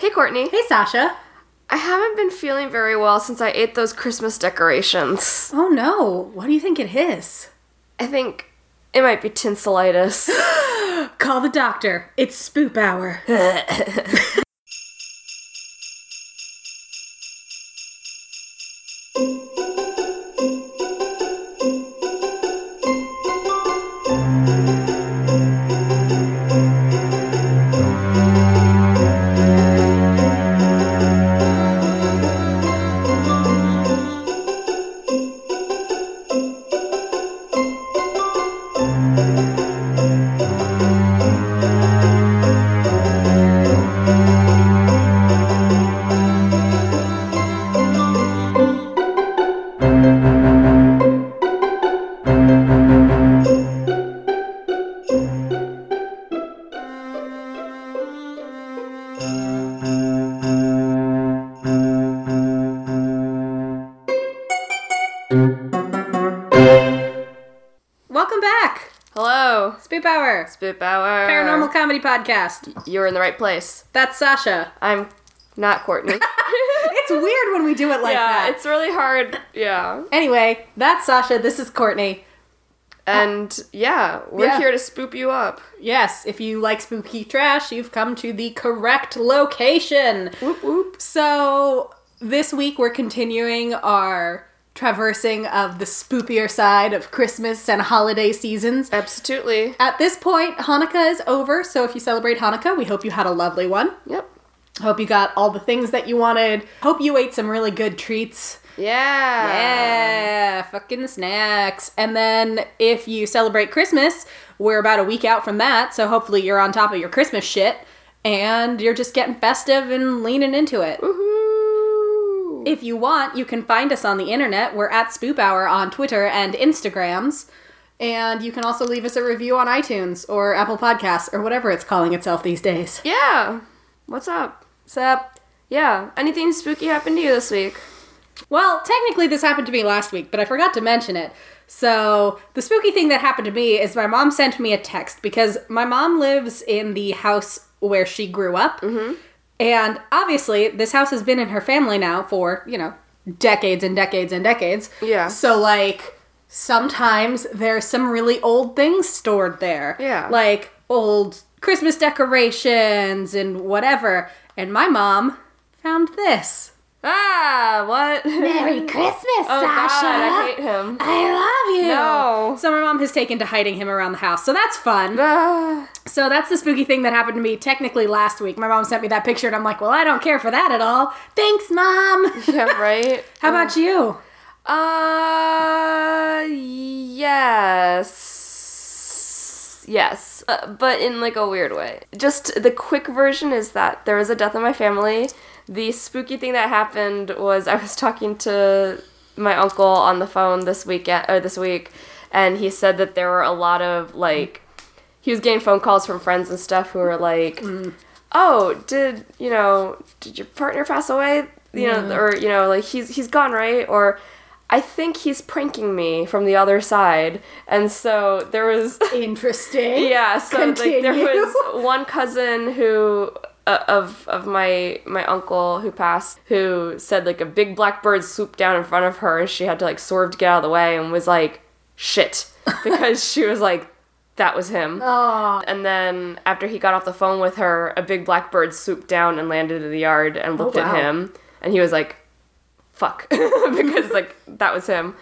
Hey, Courtney. Hey, Sasha. I haven't been feeling very well since I ate those Christmas decorations. Oh no, what do you think it is? I think it might be tinselitis. Call the doctor. It's spoop hour. podcast. You're in the right place. That's Sasha. I'm not Courtney. It's weird when we do it like yeah, that. it's really hard. Yeah. Anyway, that's Sasha. This is Courtney. And yeah, we're Yeah. here to spoop you up. Yes, if you like spooky trash, you've come to the correct location. Whoop whoop. So, this week we're continuing our traversing of the spoopier side of Christmas and holiday seasons. Absolutely. At this point, Hanukkah is over, so if you celebrate Hanukkah, we hope you had a lovely one. Yep. Hope you got all the things that you wanted. Hope you ate some really good treats. Yeah. Yeah, fucking snacks. And then if you celebrate Christmas, we're about a week out from that, so hopefully you're on top of your Christmas shit and you're just getting festive and leaning into it. Woohoo. If you want, you can find us on the internet. We're at Spoop Hour on Twitter and Instagrams. And you can also leave us a review on iTunes or Apple Podcasts or whatever it's calling itself these days. Yeah. What's up? So, Yeah. Anything spooky happened to you this week? well, technically this happened to me last week, but I forgot to mention it. So, the spooky thing that happened to me is my mom sent me a text because my mom lives in the house where she grew up. Mm-hmm. And obviously, this house has been in her family now for, you know, decades and decades and decades. Yeah. So, like, sometimes there's some really old things stored there. Yeah. Like old Christmas decorations and whatever. And my mom found this. Ah, what? Merry Christmas, oh God, I hate him. I love you. No. So my mom has taken to hiding him around the house. So that's fun. Ah. So that's the spooky thing that happened to me technically last week. My mom sent me that picture and I'm like, well, I don't care for that at all. Thanks, mom. yeah, right. How about you? Uh, yes. Yes. Uh, but in like a weird way. Just the quick version is that there was a death in my family. The spooky thing that happened was I was talking to my uncle on the phone this weekend or this week and he said that there were a lot of like he was getting phone calls from friends and stuff who were like mm-hmm. oh did you know did your partner pass away? You know or you know like he's he's gone right? Or i think he's pranking me from the other side. And so there was Interesting. yeah so like there was one cousin who Uh, of of my my uncle who passed who said like a big black bird swooped down in front of her and she had to like swerve to get out of the way and was like shit because she was like that was him and then after he got off the phone with her, a big black bird swooped down and landed in the yard and oh, looked wow. at him. And he was like, fuck. because, like, that was him.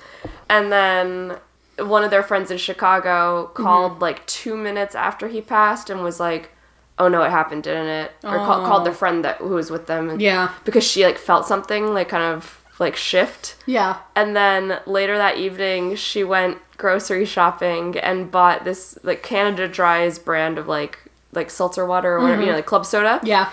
And then one of their friends in Chicago called, mm-hmm. like, two minutes after he passed and was like, oh no, it happened, didn't it? Or call, called oh. their friend that who was with them. and- Yeah. Because she, like, felt something, like, kind of, like, shift. Yeah. And then later that evening, she went grocery shopping and bought this like Canada Dry's brand of like like seltzer water or whatever, you mm-hmm. know, like club soda. Yeah.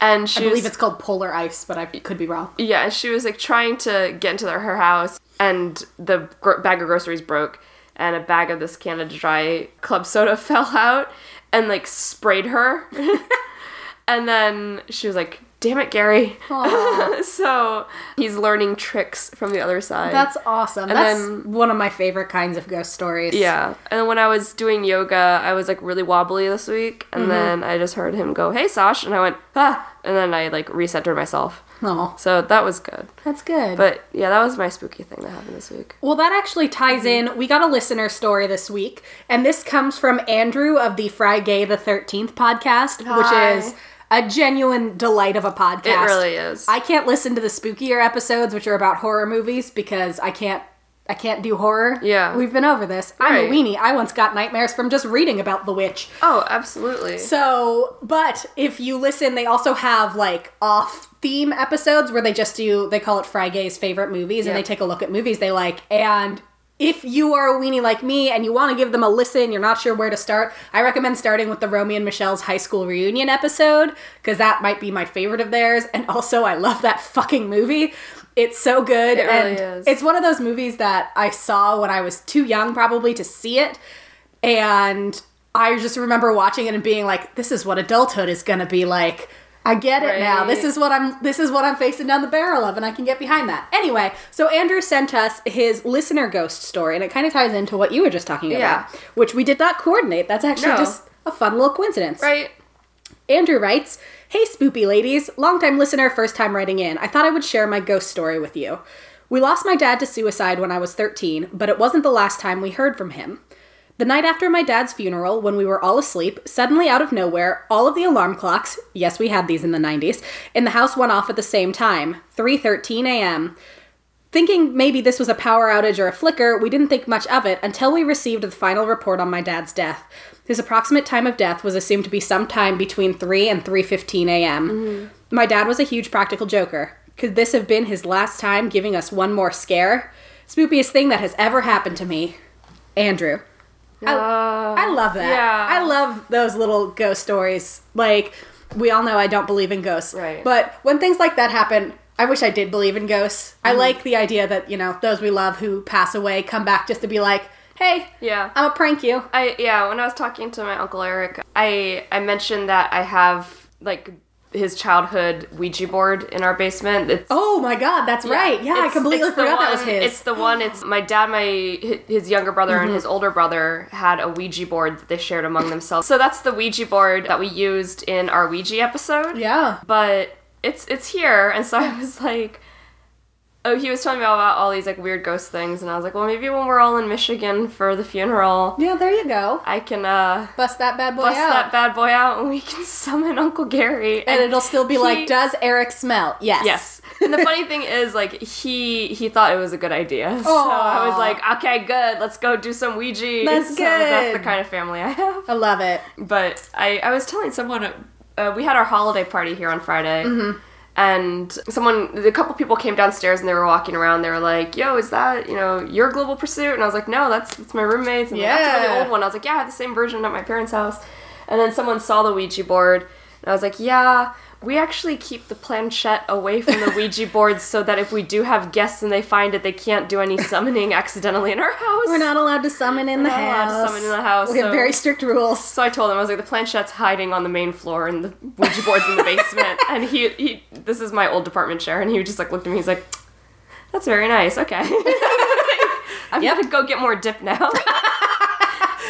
And she I believe was, it's called Polar Ice, but I could be wrong. yeah, and she was like trying to get into their, her house, and the gro- bag of groceries broke, and a bag of this Canada Dry club soda fell out and like sprayed her. and then she was like damn it, Gary. So he's learning tricks from the other side. That's awesome. And That's then- one of my favorite kinds of ghost stories. yeah. And then when I was doing yoga, I was like really wobbly this week, Mm-hmm. and then I just heard him go, "Hey, Sash," and I went, "Ah," and then I like recentered myself. Oh, So that was good. that's good. But yeah, that was my spooky thing that happened this week. Well, that actually ties Mm-hmm. in. We got a listener story this week, and this comes from Andrew of the Friday the 13th podcast, Hi. which is a genuine delight of a podcast. It really is. I can't listen to the spookier episodes, which are about horror movies, because I can't. I can't do horror. Yeah. We've been over this. I'm Right. a weenie. I once got nightmares from just reading about the witch. oh, absolutely. So, but if you listen, they also have like off theme episodes where they just do, they call it Friday's favorite movies and they take a look at movies they like. And if you are a weenie like me and you want to give them a listen, you're not sure where to start, I recommend starting with the Romy and Michelle's high school reunion episode because that might be my favorite of theirs. And also, I love that fucking movie. It's so good. It really and is. it's one of those movies that I saw when I was too young, probably, to see it. And I just remember watching it and being like, this is what adulthood is gonna be like. I get it now. This is what I'm this is what I'm facing down the barrel of, and I can get behind that. Anyway, so Andrew sent us his listener ghost story, and it kind of ties into what you were just talking about. Yeah. Which we did not coordinate. That's actually No. just a fun little coincidence. right? Andrew writes, Hey spoopy ladies, longtime listener, first time writing in. I thought I would share my ghost story with you. We lost my dad to suicide when I was 13, but it wasn't the last time we heard from him. The night after my dad's funeral, when we were all asleep, suddenly out of nowhere, all of the alarm clocks, yes, we had these in the 90s, in the house went off at the same time, 3:13 a.m. Thinking maybe this was a power outage or a flicker, we didn't think much of it until we received the final report on my dad's death. His approximate time of death was assumed to be sometime between 3 and 3:15 a.m. My dad was a huge practical joker. Could this have been his last time giving us one more scare? Spoopiest thing that has ever happened to me. Andrew. I, Uh, I love that. yeah. I love those little ghost stories. Like, we all know I don't believe in ghosts. Right. But when things like that happen, I wish I did believe in ghosts. I Mm-hmm. like the idea that, you know, those we love who pass away come back just to be like, hey, yeah. I'm gonna prank you. I yeah, when I was talking to my uncle Eric, I I mentioned that I have like his childhood Ouija board in our basement. It's Oh my god, that's right. Yeah, I completely forgot that was his. It's the one. It's my dad, my his younger brother, Mm-hmm. and his older brother had a Ouija board that they shared among themselves. So that's the Ouija board that we used in our Ouija episode. yeah. But it's it's here, and so I was like. Oh, he was telling me all about all these like weird ghost things, and I was like, well, maybe when we're all in Michigan for the funeral, Yeah, there you go. I can uh Bust that bad boy bust out. that bad boy out and we can summon Uncle Gary. and it'll still be he- like, does Eric smell? Yes. Yes. And the funny thing is, like, he he thought it was a good idea. So Aw. I was like, okay, good, let's go do some Ouija. That's so That's the kind of family I have. I love it. But I, I was telling someone, uh, we had our holiday party here on Friday. Mm-hmm. And someone, a couple people came downstairs and they were walking around. They were like, "Yo, is that you know your Global Pursuit?" And I was like, "No, that's that's my roommate's." And yeah, that's a really old one. I was like, "Yeah, I have the same version at my parents' house." And then someone saw the Ouija board, and I was like, "Yeah, we actually keep the planchette away from the Ouija boards so that if we do have guests and they find it, they can't do any summoning accidentally in our house." We're not allowed to summon in the not allowed house. to summon in the house, We have very strict rules. So I told him I was like, the planchette's hiding on the main floor, and the Ouija board's in the basement. and he, he, this is my old department chair, and he just like looked at me. He's like, "That's very nice. Okay, I'm Yep. gonna go get more dip now."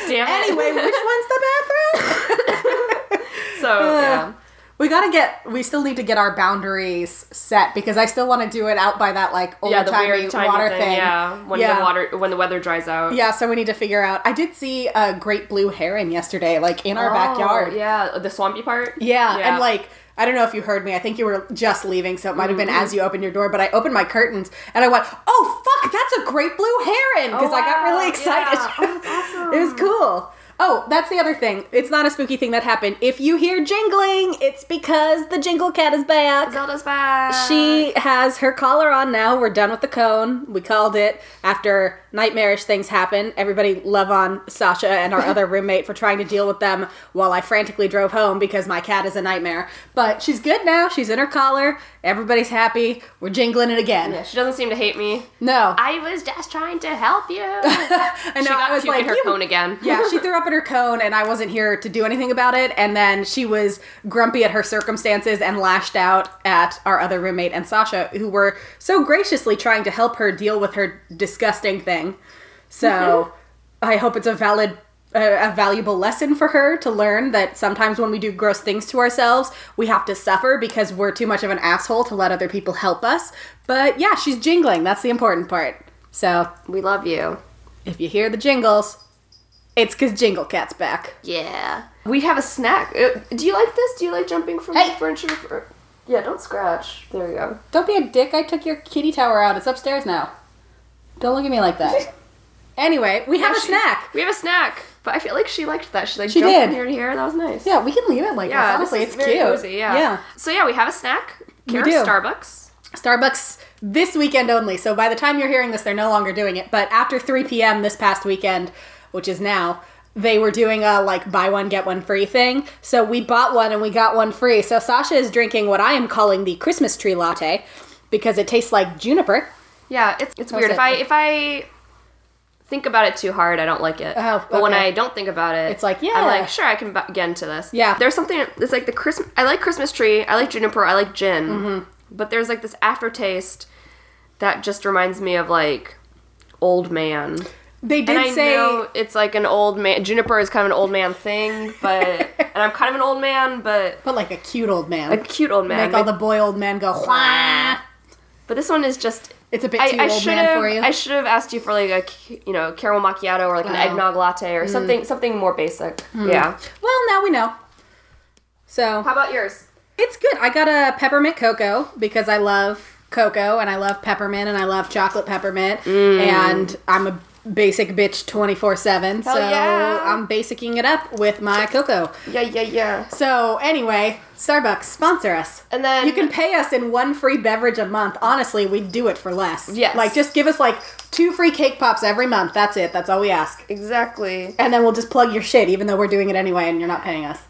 Damn it. Anyway, which one's the bathroom? so yeah, uh, we gotta get. We still need to get our boundaries set because I still want to do it out by that like old yeah, timey water thing, thing. Yeah, when Yeah. the water, when the weather dries out. Yeah, so we need to figure out. I did see a great blue heron yesterday, like in our Oh, backyard. Yeah, the swampy part. Yeah, Yeah. and like I don't know if you heard me. I think you were just leaving, so it might have been Mm-hmm. as you opened your door. But I opened my curtains and I went, "Oh fuck, that's a great blue heron!" Because I got really excited. yeah. Oh, awesome. it was cool. Oh, that's the other thing. It's not a spooky thing that happened. If you hear jingling, it's because the jingle cat is back. Zelda's back. She has her collar on now. We're done with the cone. We called it after nightmarish things happen. Everybody love on Sasha and our other roommate for trying to deal with them while I frantically drove home because my cat is a nightmare. But she's good now. She's in her collar. Everybody's happy. We're jingling it again. Yeah, she doesn't seem to hate me. No. I was just trying to help you. I know. she got I was like, in her "You-" cone again. yeah, she threw up her cone and I wasn't here to do anything about it. And then she was grumpy at her circumstances and lashed out at our other roommate and Sasha, who were so graciously trying to help her deal with her disgusting thing. So mm-hmm. I hope it's a valid. A valuable lesson for her to learn that sometimes when we do gross things to ourselves, we have to suffer because we're too much of an asshole to let other people help us. But yeah, she's jingling. That's the important part. So We love you. if you hear the jingles, it's because Jingle Cat's back. Yeah. We have a snack. Uh, Do you like this? Do you like jumping from Hey! furniture? For... Yeah, don't scratch. There you go. Don't be a dick. I took your kitty tower out. It's upstairs now. Don't look at me like that. anyway, we have Yeah, a she- snack. We have a snack. But I feel like she liked that. She like She jumped did. from here to here. That was nice. Yeah, we can leave it like Yeah, this. Honestly, this it's cute. cozy. Yeah. Yeah. So yeah, we have a snack. We do. Starbucks. Starbucks this weekend only. So by the time you're hearing this, they're no longer doing it. But after 3 p.m. this past weekend, which is now, they were doing a like buy one get one free thing. So we bought one and we got one free. So Sasha is drinking what I am calling the Christmas tree latte because it tastes like juniper. Yeah, it's it's How's weird. it? If I if I think about it too hard, I don't like it. Oh, But when. I don't think about it, It's like, yeah. I'm like, sure, I can get into this. Yeah. There's something. It's like the Christmas. I like Christmas tree. I like juniper. I like gin. Mm-hmm. But there's like this aftertaste that just reminds me of like old man. They did And I say know it's like an old man. Juniper is kind of an old man thing, but and I'm kind of an old man, but but like a cute old man. a cute old man. Make all the boy old men go wah. but this one is just It's a bit I, too I old should man have for you. I should have asked you for like a you know caramel macchiato or like an eggnog latte or something something more basic. Yeah. well, now we know. So How about yours? It's good. I got a peppermint cocoa because I love cocoa and I love peppermint and I love chocolate peppermint Mm. and I'm a basic bitch 24/7. So yeah. I'm basicing it up with my cocoa. Yeah, yeah, yeah. So anyway, Starbucks sponsor us. And then You can pay us in one free beverage a month. Honestly, we'd do it for less. Yes. Like just give us like two free cake pops every month. That's it. That's all we ask. exactly. And then we'll just plug your shit even though we're doing it anyway and you're not paying us.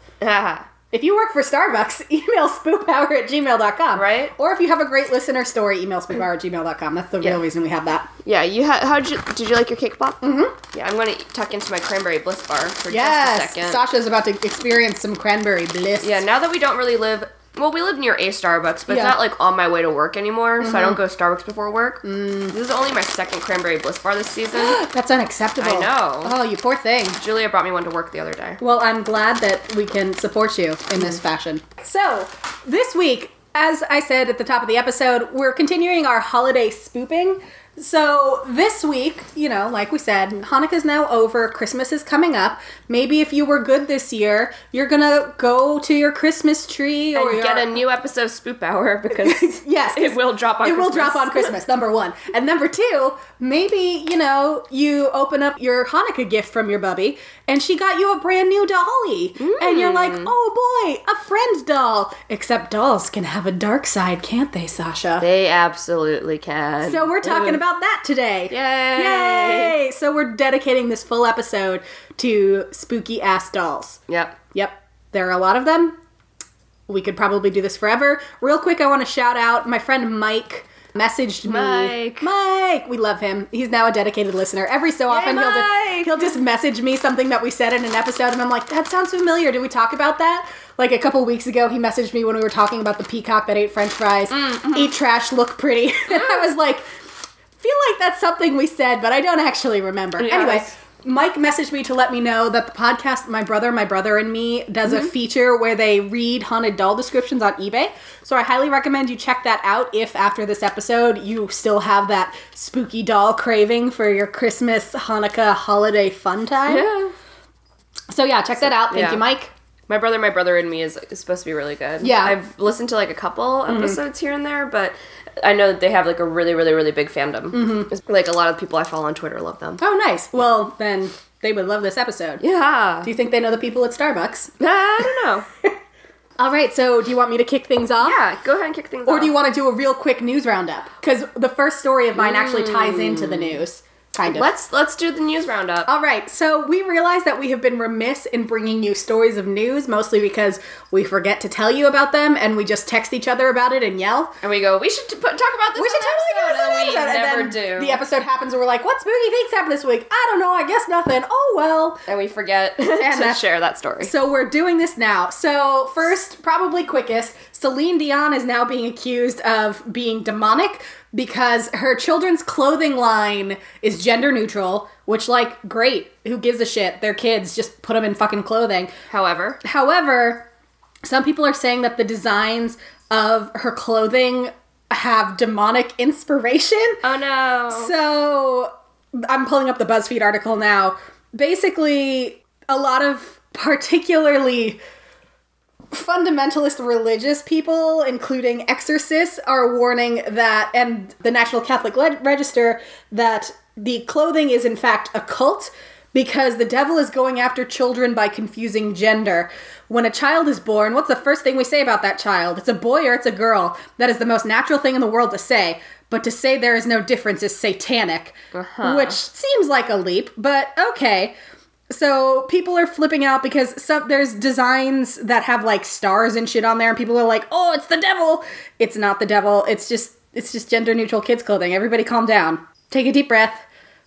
If you work for Starbucks, email spoophour at gmail.com. Right. Or if you have a great listener story, email spoophour at gmail.com. That's the Yeah. real reason we have that. yeah, you had how did you did you like your cake pop? Mm-hmm. Yeah, I'm gonna tuck into my cranberry bliss bar for Yes. just a second. Sasha's about to experience some cranberry bliss. Yeah, now that we don't really live well, we live near a Starbucks, but Yeah. it's not like on my way to work anymore, so I don't mm-hmm. go to Starbucks before work. Mm. This is only my second cranberry bliss bar this season. That's unacceptable. I know. Oh, you poor thing. Julia brought me one to work the other day. Well, I'm glad that we can support you in this mm. fashion. So, this week, as I said at the top of the episode, we're continuing our holiday spooping. So, this week, you know, like we said, Hanukkah's now over, Christmas is coming up. Maybe if you were good this year, you're gonna go to your Christmas tree or your- get a new episode of Spoop Hour because yes, it will drop on it will Christmas. drop on Christmas, number one. And number two, maybe, you know, you open up your Hanukkah gift from your bubby and she got you a brand new dolly. And you're like, Mm. oh boy, a friend doll. Except dolls can have a dark side, can't they, Sasha? They absolutely can. so we're talking about that today. Yay! Yay! So we're dedicating this full episode to spooky ass dolls. Yep. Yep, there are a lot of them. We could probably do this forever. Real quick, I want to shout out my friend Mike. Messaged me, Mike. Mike. We love him. He's now a dedicated listener. Every so often, he'll just he'll just message me something that we said in an episode, and I'm like, "That sounds familiar. Did we talk about that?" Like a couple weeks ago, he messaged me when we were talking about the peacock that ate French fries, Mm-hmm. eat trash, look pretty. and I was like, feel like that's something we said, but I don't actually remember. Yes. Anyway, Mike messaged me to let me know that the podcast My Brother, My Brother and Me does Mm-hmm. a feature where they read haunted doll descriptions on eBay. So I highly recommend you check that out if after this episode you still have that spooky doll craving for your Christmas, Hanukkah holiday fun time. Yeah. So yeah, check that out. Thank yeah. you, Mike. My brother, my brother, and me is, is supposed to be really good. Yeah. Mm-hmm. I've listened to like a couple episodes here and there, but I know that they have like a really, really, really big fandom. Mm-hmm. Like a lot of people I follow on Twitter love them. Oh, nice. Well, then they would love this episode. Yeah. Do you think they know the people at Starbucks? I don't know. All right, so do you want me to kick things off? yeah, go ahead and kick things Or off. Or do you want to do a real quick news roundup? Because the first story of mine actually ties into the news. Kind of. Let's let's do the news roundup. All right, so we realize that we have been remiss in bringing you stories of news, mostly because we forget to tell you about them and we just text each other about it and yell. And we go, we should put, talk about this. We should totally do this episode, and an episode. We And never then do. the episode happens and we're like, what spooky things happened this week? I don't know, I guess nothing. Oh well. and we forget to share that story. So we're doing this now. So first, probably quickest, Celine Dion is now being accused of being demonic because her children's clothing line is gender neutral, which like great, who gives a shit? They're kids, just put them in fucking clothing. However, However, some people are saying that the designs of her clothing have demonic inspiration. oh no. So I'm pulling up the BuzzFeed article now. Basically, a lot of particularly fundamentalist religious people, including exorcists, are warning that, and the National Catholic Register, that the clothing is in fact a cult because the devil is going after children by confusing gender. When a child is born, what's the first thing we say about that child? It's a boy or it's a girl. That is the most natural thing in the world to say. But to say there is no difference is satanic, uh-huh. which seems like a leap, but okay. So people are flipping out because some there's designs that have like stars and shit on there, and people are like, "Oh, it's the devil." It's not the devil. It's just it's just gender neutral kids clothing. Everybody, calm down. Take a deep breath.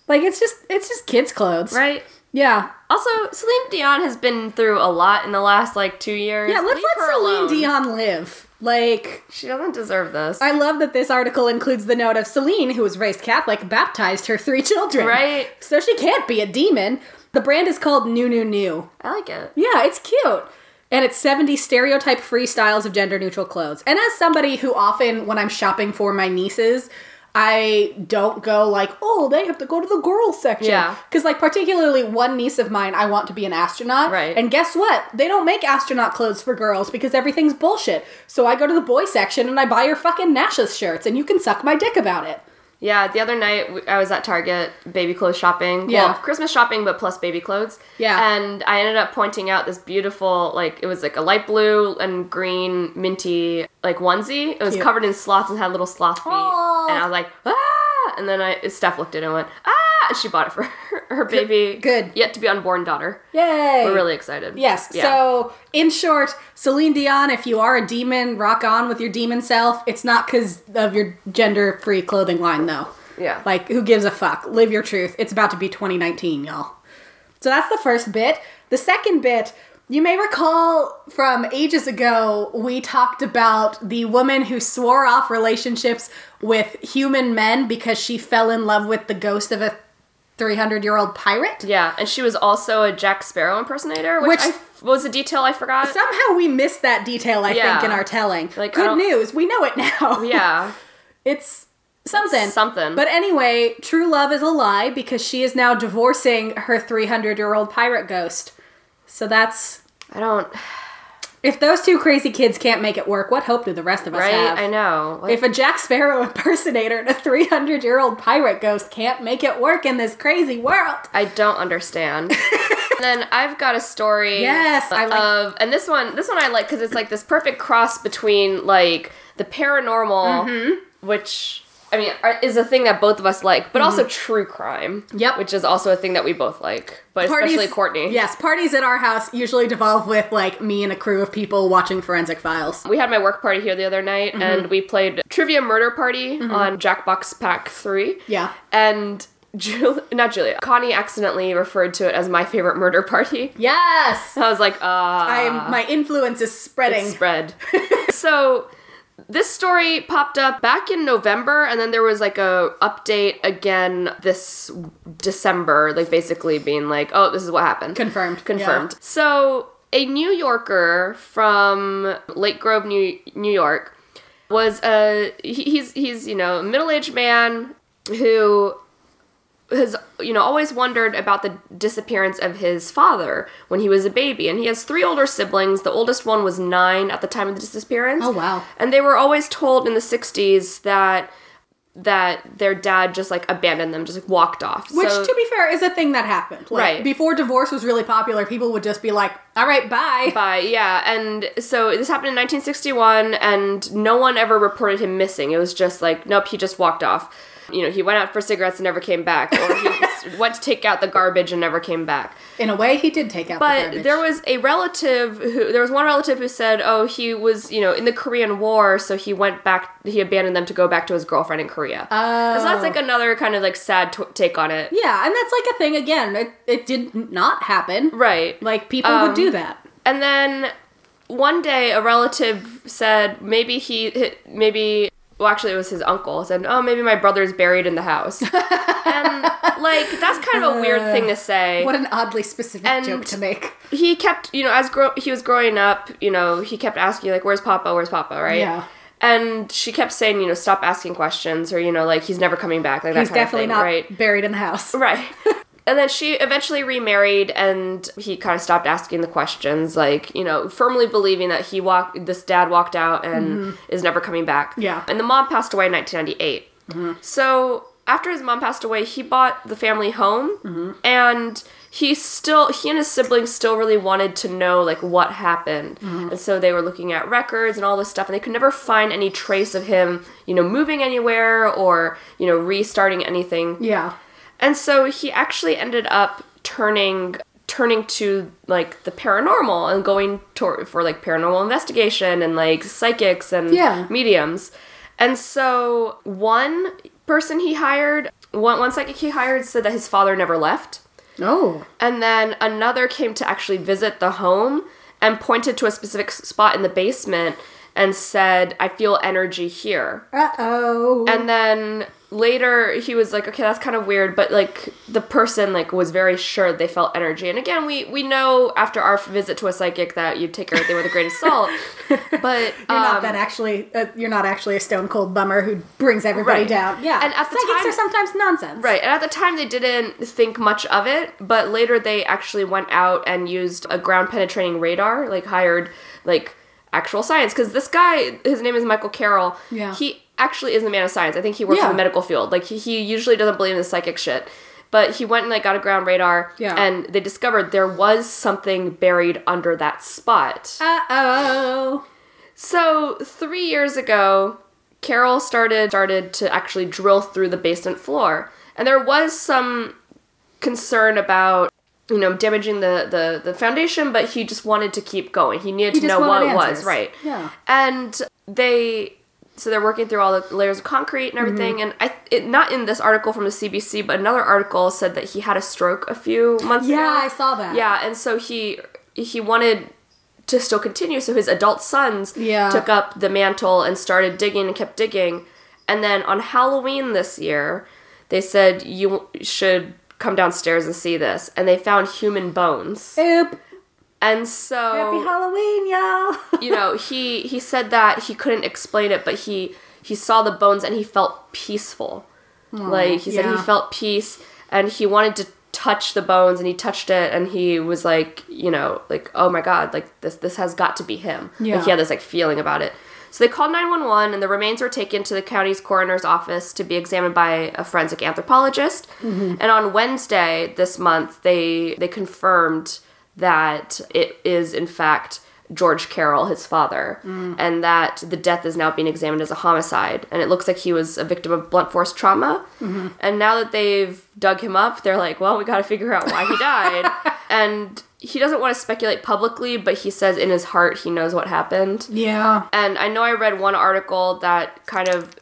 Like it's just it's just kids clothes. right. Yeah. Also, Celine Dion has been through a lot in the last like two years. Yeah. Let's Leave let Celine alone. Dion live. Like She doesn't deserve this. I love that this article includes the note of Celine, who was raised Catholic, baptized her three children. Right. So she can't be a demon. The brand is called New New New. I like it. Yeah, it's cute. And it's 70 stereotype free styles of gender neutral clothes. And as somebody who often, when I'm shopping for my nieces, I don't go like, oh, they have to go to the girls section. Yeah. Because, like, particularly one niece of mine, I want to be an astronaut. Right. And guess what? They don't make astronaut clothes for girls because everything's bullshit. So I go to the boy section and I buy your fucking NASA shirts, and you can suck my dick about it. Yeah, the other night I was at Target baby clothes shopping. Yeah. Well, Christmas shopping, but plus baby clothes. Yeah. And I ended up pointing out this beautiful, like, it was like a light blue and green minty, like, onesie. It was Cute. covered in sloths and had little sloth feet. Aw. And I was like, ah! And then I, Steph looked at it and went, ah! And she bought it for her, her baby, good. yet to be unborn daughter. Yay! We're really excited. Yes. Yeah. So, in short, Celine Dion, if you are a demon, rock on with your demon self. It's not because of your gender free clothing line, though. Yeah. Like, who gives a fuck? Live your truth. It's about to be 2019, y'all. So, that's the first bit. The second bit, you may recall from ages ago, we talked about the woman who swore off relationships with human men because she fell in love with the ghost of a 300 year old pirate. Yeah, and she was also a Jack Sparrow impersonator, which, Which- I f- was a detail I forgot. Somehow we missed that detail, I Yeah. think, in our telling. Like, Good news, we know it now. yeah, It's something. something. But anyway, true love is a lie because she is now divorcing her 300 year old pirate ghost. So that's. I don't. If those two crazy kids can't make it work, what hope do the rest of us Right? have? I know. Like, If a Jack Sparrow impersonator and a 300 year old pirate ghost can't make it work in this crazy world. I don't understand. and then I've got a story. Yes, I like- of, and this one, this one I like because it's like this perfect cross between like the paranormal, Mm-hmm. which I mean is a thing that both of us like, but also true crime. Mm-hmm. Yep. which is also a thing that we both like, but especially Courtney. Yes, parties at our house usually devolve with like me and a crew of people watching forensic files. We had my work party here the other night, Mm-hmm. and we played Trivia Murder Party on Jackbox Pack Three. Yeah. and. Julia, not Julia. Connie accidentally referred to it as my favorite murder party. Yes. I was like, ah. I'm my influence is spreading. spread. so this story popped up back in November and then there was like a update again this December like basically being like oh this is what happened. Confirmed. confirmed. So a New Yorker from Lake Grove New New York was a he- he's he's you know a middle-aged man who has you know always wondered about the disappearance of his father when he was a baby and he has three older siblings the oldest one was 9 at the time of the disappearance Oh, wow. and they were always told in the 60s that that their dad just like abandoned them just like walked off Which, so, to be fair, is a thing that happened. Like, Right. Before divorce was really popular, people would just be like, "All right, bye." Bye, yeah, and so this happened in 1961, and no one ever reported him missing. It was just like, nope, he just walked off. You know, he went out for cigarettes and never came back, or he went to take out the garbage and never came back. In a way, he did take out the But garbage. there was a relative who there was one relative who said, "Oh, he was, you know, in the Korean War, so he went back he abandoned them to go back to his girlfriend in Korea." Oh. So that's like another kind of like sad t- take on it. yeah, and that's like a thing again. It, it did not happen. Right. Like people Um, would do that. And then one day a relative said maybe he maybe well actually it was his uncle said oh maybe my brother's buried in the house and like that's kind of a weird thing to say What an oddly specific and- joke to make. he kept you know as grow- he was growing up you know he kept asking like where's papa where's papa right Yeah. and she kept saying you know stop asking questions or you know like he's never coming back like that He's kind of definitely thing, not right buried in the house. Right. and then she eventually remarried and he kind of stopped asking the questions, like, you know, firmly believing that he walked, this dad walked out and is never coming back. Mm-hmm. Yeah. And the mom passed away in 1998. So after his mom passed away, he bought the family home Mm-hmm. and he still he and his siblings still really wanted to know like what happened Mm-hmm. and so they were looking at records and all this stuff and they could never find any trace of him you know moving anywhere or you know restarting anything Yeah. And so he actually ended up turning turning to like the paranormal and going to, for like paranormal investigation and like psychics and Yeah. mediums. And so one person he hired, one one psychic he hired said that his father never left. Oh. And then another came to actually visit the home and pointed to a specific spot in the basement and said, "I feel energy here." Uh oh. And then later he was like, okay, that's kind of weird, but like the person like was very sure they felt energy. And again, we we know after our visit to a psychic that you take everything with a grain of salt. But You're not um, that actually. Uh, you're not actually a stone cold bummer who brings everybody Right. down. Yeah, And at the psychics time- are sometimes nonsense. Right, and at the time they didn't think much of it, but later they actually went out and used a ground penetrating radar, like hired like actual science because this guy, his name is Michael Carroll. Yeah. He actually is a man of science. I think he works Yeah. in the medical field. Like he, he usually doesn't believe in the psychic shit. But he went and like got a ground radar Yeah. and they discovered there was something buried under that spot. Uh oh. So three years ago, Carroll started started to actually drill through the basement floor, and there was some concern about you know damaging the the, the foundation, but he just wanted to keep going. He needed He to know what it was, right? Yeah. And they so they're working through all the layers of concrete and everything. Mm-hmm. And I it, not in this article from the CBC, but another article said that he had a stroke a few months ago. Yeah, I saw that. Yeah, and so he he wanted to still continue. So his adult sons Yeah. took up the mantle and started digging and kept digging. And then on Halloween this year, they said you should come downstairs and see this. And they found human bones. Oop. And so Happy Halloween, y'all. you know, he he said that he couldn't explain it, but he he saw the bones and he felt peaceful. like he said yeah. he felt peace and he wanted to touch the bones and he touched it and he was like, you know, like oh my god, like this this has got to be him. Yeah. Like he had this like feeling about it. So they called 911 and the remains were taken to the county's coroner's office to be examined by a forensic anthropologist. Mm-hmm. And on Wednesday this month, they they confirmed that it is in fact George Carroll, his father, mm. and that the death is now being examined as a homicide. And it looks like he was a victim of blunt force trauma. Mm-hmm. And now that they've dug him up, they're like, well, we got to figure out why he died. and he doesn't want to speculate publicly, but he says in his heart he knows what happened. yeah. And I know I read one article that kind of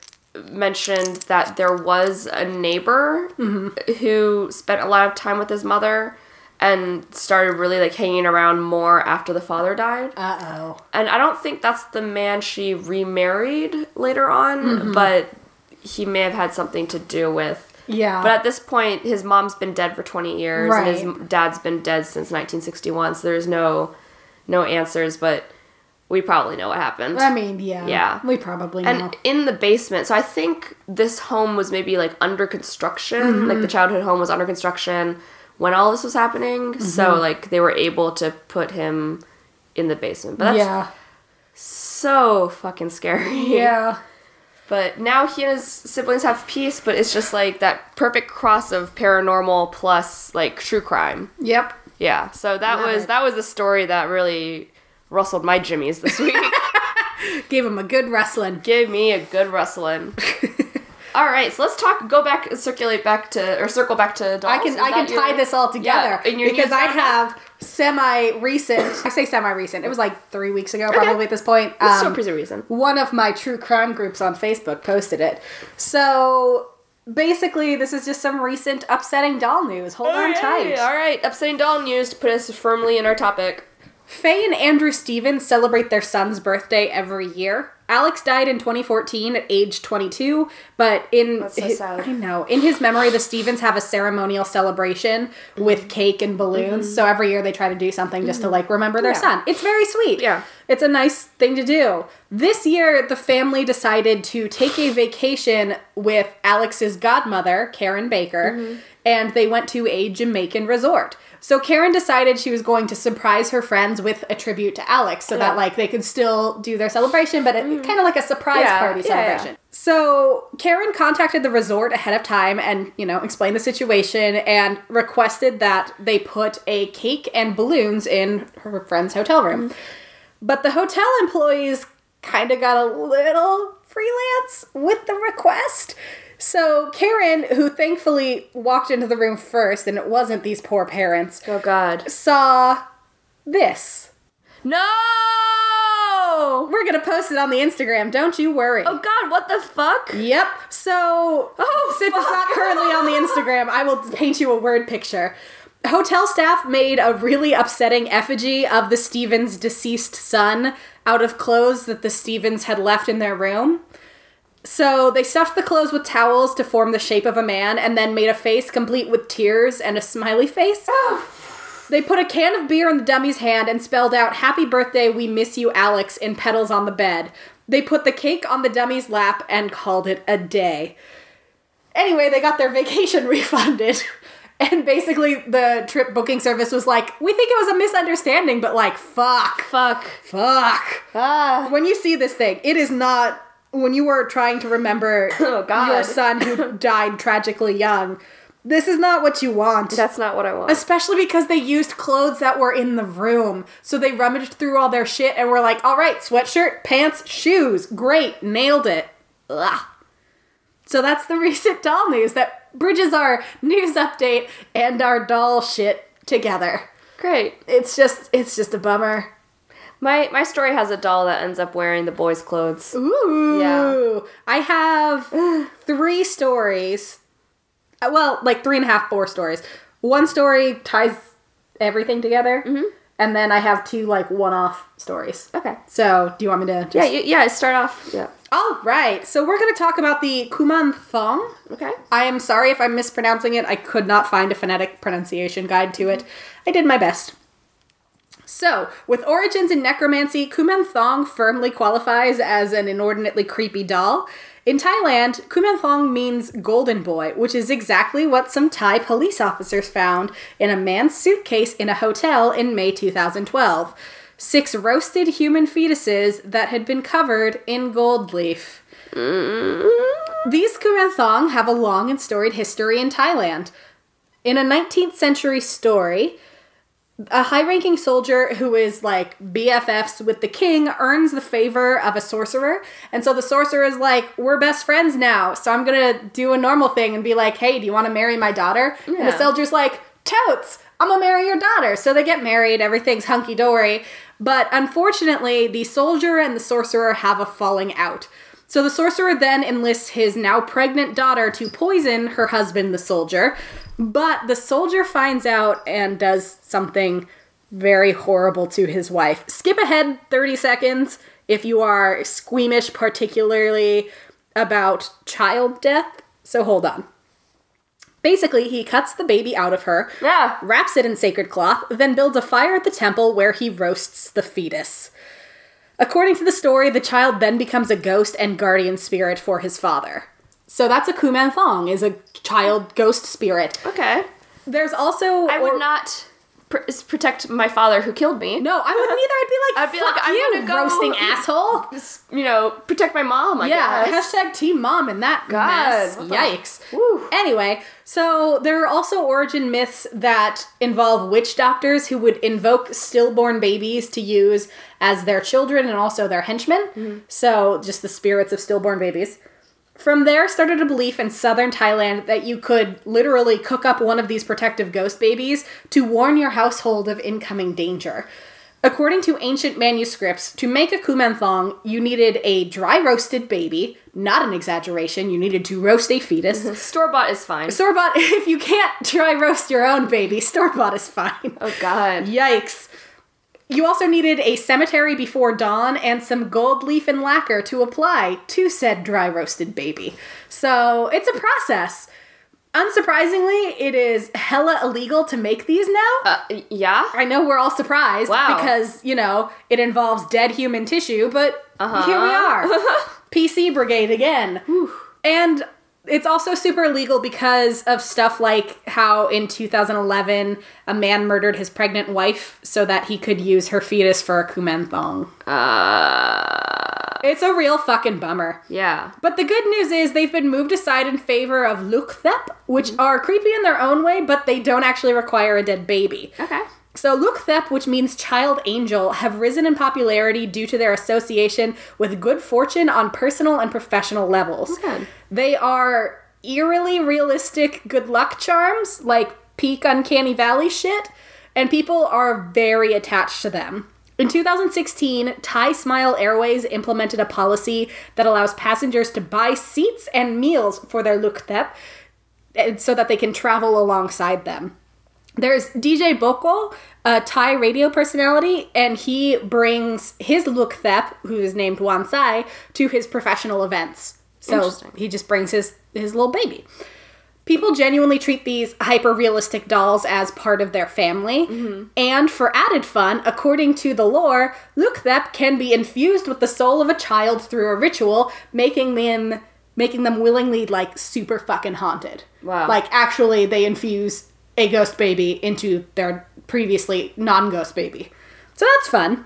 mentioned that there was a neighbor mm-hmm. who spent a lot of time with his mother and started really like hanging around more after the father died. Uh oh. And I don't think that's the man she remarried later on, but he may have had something to do with. Yeah. But at this point, his mom's been dead for 20 years, and his dad's been dead since 1961. So there's no, no answers. But we probably know what happened. I mean, yeah. Yeah. We probably know. and in the basement, so I think this home was maybe like under construction. Like Mm-hmm. the childhood home was under construction when all this was happening. So Mm-hmm. like they were able to put him in the basement. But that's yeah. so fucking scary. Yeah. But now he and his siblings have peace, but it's just like that perfect cross of paranormal plus like true crime. Yep. Yeah. So that Love was it. that was the story that really rustled my jimmies this week. Gave him a good wrestling. Give me a good rustling. All right, so let's talk. Go back, circulate back to, or circle back to dolls. I can Is I can your- tie this all together Yeah, in your because I have semi recent. I say semi recent. It was like three weeks ago, probably at this point. Um, still pretty reason. one of my true crime groups on Facebook posted it. So basically, this is just some recent upsetting doll news. Hold on tight. All right, upsetting doll news to put us firmly in our topic. Faye and Andrew Stevens celebrate their son's birthday every year. Alex died in 2014 at age 22, but in so his-. I know in his memory, the Stevens have a ceremonial celebration with cake and balloons. So every year they try to do something just to like remember their Mm-hmm. Yeah. son. It's very sweet. Yeah. it's a nice thing to do. This year, the family decided to take a vacation with Alex's godmother, Karen Baker, Mm-hmm. and they went to a Jamaican resort. So Karen decided she was going to surprise her friends with a tribute to Alex so that like they could still do their celebration, but it mm-hmm. kind of like a surprise Yeah, party yeah, yeah. celebration. So Karen contacted the resort ahead of time and, you know, explained the situation and requested that they put a cake and balloons in her friend's hotel room. Mm-hmm. But the hotel employees kind of got a little freelance with the request. So Karen, who thankfully walked into the room first and it wasn't these poor parents, Oh God. saw this. No. We're gonna post it on the Instagram, don't you worry. Oh God, what the fuck? Yep. So, Oh, since it's not currently on the Instagram, I will paint you a word picture. Hotel staff made a really upsetting effigy of the Stevens' deceased son out of clothes that the Stevens had left in their room. So they stuffed the clothes with towels to form the shape of a man and then made a face complete with tears and a smiley face. They put a can of beer in the dummy's hand and spelled out, Happy birthday, we miss you, Alex, in petals on the bed. They put the cake on the dummy's lap and called it a day. Anyway, they got their vacation refunded. And basically, the trip booking service was like, We think it was a misunderstanding, but like, fuck. Fuck. Fuck. Ah. When you see this thing, it is not when you were trying to remember Oh, God. your son who died tragically young. This is not what you want. That's not what I want. Especially because they used clothes that were in the room. So they rummaged through all their shit and were like, all right, sweatshirt, pants, shoes. Great, nailed it. Ugh. So that's the recent doll news that bridges our news update and our doll shit together. Great. It's just it's just a bummer. My my story has a doll that ends up wearing the boys' clothes. Ooh. Yeah. I have three stories. Uh, Well, like three and a half, four stories. One story ties everything together, Mm-hmm. and then I have two like one-off stories. Okay. So, do you want me to? Just... Yeah, you, yeah. Start off. Yeah. All right. So we're going to talk about the Kuman Thong. Okay. I am sorry if I'm mispronouncing it. I could not find a phonetic pronunciation guide to it. I did my best. So, with origins in necromancy, Kuman Thong firmly qualifies as an inordinately creepy doll. In Thailand, Kuman Thong means golden boy, which is exactly what some Thai police officers found in a man's suitcase in a hotel in May 2012. Six roasted human fetuses that had been covered in gold leaf. Mm. These Kuman Thong have a long and storied history in Thailand. In a 19th century story, a high ranking soldier who is like BFFs with the king earns the favor of a sorcerer. And so the sorcerer is like, We're best friends now. So I'm going to do a normal thing and be like, Hey, do you want to marry my daughter? And the soldier's like, Totes, I'm going to marry your daughter. So they get married, everything's hunky dory. But unfortunately, the soldier and the sorcerer have a falling out. So the sorcerer then enlists his now pregnant daughter to poison her husband, the soldier. But the soldier finds out and does something very horrible to his wife. Skip ahead 30 seconds if you are squeamish, particularly about child death. So hold on. Basically, he cuts the baby out of her, Yeah. wraps it in sacred cloth, then builds a fire at the temple where he roasts the fetus. According to the story, the child then becomes a ghost and guardian spirit for his father. So that's a Kuman Thong, is a child ghost spirit. Okay. There's also I would or- not pr- protect my father who killed me. No, I wouldn't either. I'd be like, I'd be like, I'm you, gonna go- roasting asshole. You know, protect my mom. I yeah, guess. hashtag team mom and that God, mess. Yikes. Anyway, so there are also origin myths that involve witch doctors who would invoke stillborn babies to use as their children and also their henchmen. Mm-hmm. So just the spirits of stillborn babies. From there started a belief in southern Thailand that you could literally cook up one of these protective ghost babies to warn your household of incoming danger. According to ancient manuscripts, to make a Kuman Thong, you needed a dry roasted baby, not an exaggeration, you needed to roast a fetus. Mm-hmm. Store bought is fine. Store bought, if you can't dry roast your own baby, store bought is fine. Oh God. Yikes. You also needed a cemetery before dawn and some gold leaf and lacquer to apply to said dry roasted baby. So it's a process. Unsurprisingly, it is hella illegal to make these now. Uh, yeah. I know we're all surprised Wow. because, you know, it involves dead human tissue, but Uh-huh. here we are. PC Brigade again. And it's also super illegal because of stuff like how in 2011 a man murdered his pregnant wife so that he could use her fetus for a Kuman Thong. Uh. It's a real fucking bummer. Yeah. But the good news is they've been moved aside in favor of lukthep, which are creepy in their own way, but they don't actually require a dead baby. Okay. So Lukthep, which means child angel, have risen in popularity due to their association with good fortune on personal and professional levels. Okay. They are eerily realistic good luck charms, like peak uncanny valley shit, and people are very attached to them. In 2016, Thai Smile Airways implemented a policy that allows passengers to buy seats and meals for their Lukthep and eh, so that they can travel alongside them. There's DJ Boko, a Thai radio personality, and he brings his Lukthep, who is named Wansai, to his professional events. So he just brings his his little baby. People genuinely treat these hyper realistic dolls as part of their family. Mm-hmm. And for added fun, according to the lore, Lukthep can be infused with the soul of a child through a ritual, making them making them willingly like super fucking haunted. Wow. Like actually they infuse a ghost baby into their previously non-ghost baby. So that's fun.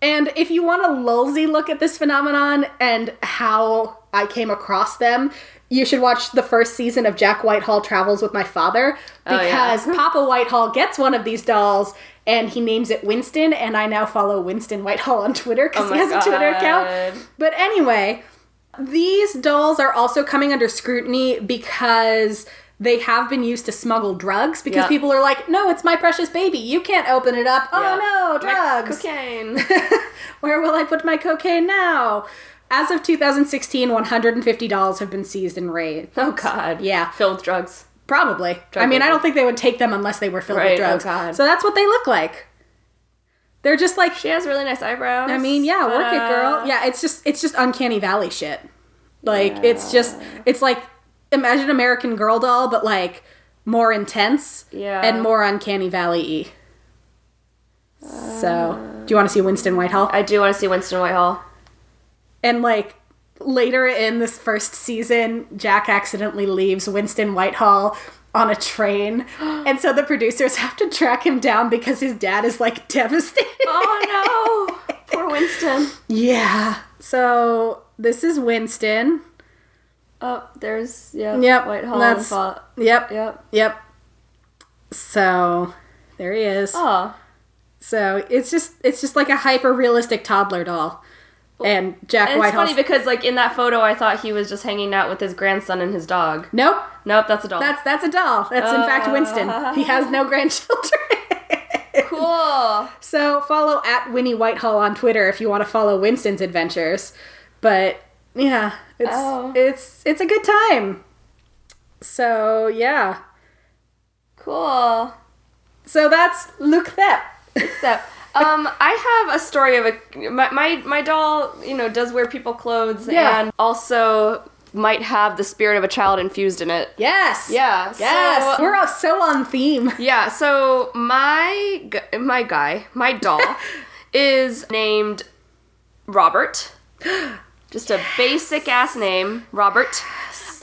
And if you want a lulzy look at this phenomenon and how I came across them, you should watch the first season of Jack Whitehall Travels with My Father Oh, yeah. because Papa Whitehall gets one of these dolls and he names it Winston, and I now follow Winston Whitehall on Twitter because Oh he has a Twitter account. But anyway, these dolls are also coming under scrutiny because they have been used to smuggle drugs because Yeah. people are like, no, it's my precious baby. You can't open it up. Oh Yeah. no, My drugs. Cocaine. Where will I put my cocaine now? As of 2016, 150 dolls have been seized and raided. oh God. Yeah. Filled with drugs. Probably. Drug I mean, I don't think they would take them unless they were filled Right, with oh drugs. God. So that's what they look like. They're just like She has really nice eyebrows. I mean, yeah, work it, girl. uh, Yeah, it's just it's just uncanny valley shit. Like it's just it's like imagine American Girl doll, but like more intense Yeah. and more uncanny valley y. So, do you want to see Winston Whitehall? I do want to see Winston Whitehall. And like later in this first season, Jack accidentally leaves Winston Whitehall on a train, and so the producers have to track him down because his dad is like devastated. Oh no. Poor Winston. Yeah. So this is Winston. Oh, there's yeah. Yep, Whitehall that's- Yep. Yep. Yep. So there he is. Oh. So it's just it's just like a hyper realistic toddler doll. And Jack And it's funny because like in that photo, I thought he was just hanging out with his grandson and his dog. nope. Nope, that's a doll. That's that's a doll. That's in fact Winston. He has no grandchildren. cool. so follow at Winnie Whitehall on Twitter if you want to follow Winston's adventures. But yeah, it's Oh. it's it's a good time. So yeah. Cool. So that's Lukthep. So, um, I have a story of a my, my my doll. You know, does wear people clothes Yeah. and also might have the spirit of a child infused in it. Yes. Yeah. Yes. So, We're all so on theme. yeah. So my my guy, my doll, is named Robert. Just a basic ass name, Robert.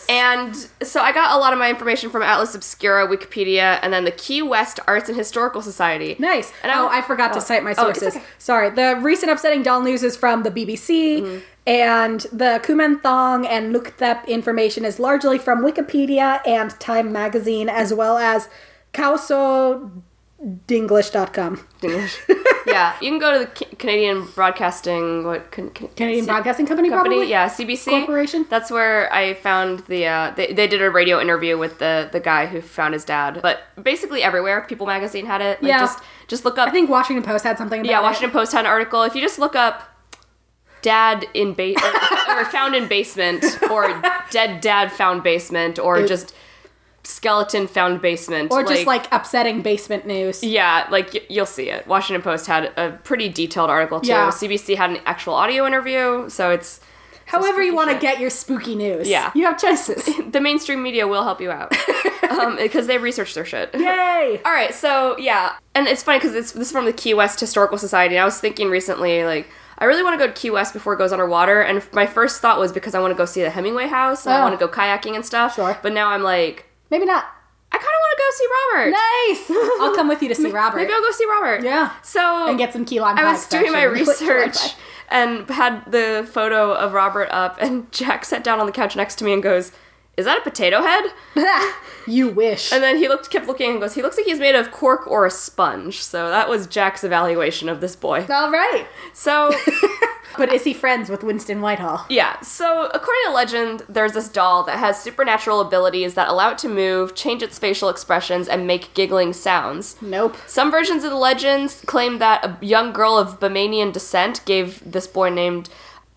And so I got a lot of my information from Atlas Obscura, Wikipedia, and then the Key West Arts and Historical Society. Nice. And oh, I forgot to oh. cite my Oh, sources. okay. Sorry. The recent upsetting doll news is from the BBC, Mm-hmm. and the Kuman Thong and Lukthep information is largely from Wikipedia and Time Magazine, as well as khaosodenglish.com. English. yeah, you can go to the Ca- Canadian Broadcasting what can, can, Canadian C- Broadcasting Company, Company, probably. yeah, CBC Corporation? That's where I found the. Uh, they, they did a radio interview with the the guy who found his dad. But basically everywhere, People Magazine had it. Like, Yeah. just just look up. I think Washington Post had something. About yeah, it. Washington Post had an article. If you just look up dad in ba- or, or found in basement or dead dad found basement or just skeleton found basement or just like upsetting basement news. yeah, like y- you'll see it. Washington Post had a pretty detailed article too. Yeah. CBC had an actual audio interview, so it's However, you want to get your spooky news. Yeah. you have choices. the mainstream media will help you out um, because they research their shit. Yay! All right, so yeah, and it's funny because this is from the Key West Historical Society. And I was thinking recently, like, I really want to go to Key West before it goes underwater. And my first thought was because I want to go see the Hemingway House and I Oh. want to go kayaking and stuff. Sure. But now I'm like, Maybe not. I kind of want to go see Robert. Nice. I'll come with you to see Robert. Maybe I'll go see Robert. Yeah. So and get some key lime I was doing my research and had the photo of Robert up, and Jack sat down on the couch next to me and goes, "Is that a potato head?" you wish. And then he looked, kept looking, and goes, "He looks like he's made of cork or a sponge." So that was Jack's evaluation of this boy. All right. So But is he friends with Winston Whitehall? yeah, so according to legend, there's this doll that has supernatural abilities that allow it to move, change its facial expressions, and make giggling sounds. Nope. Some versions of the legends claim that a young girl of Bahamian descent gave this boy named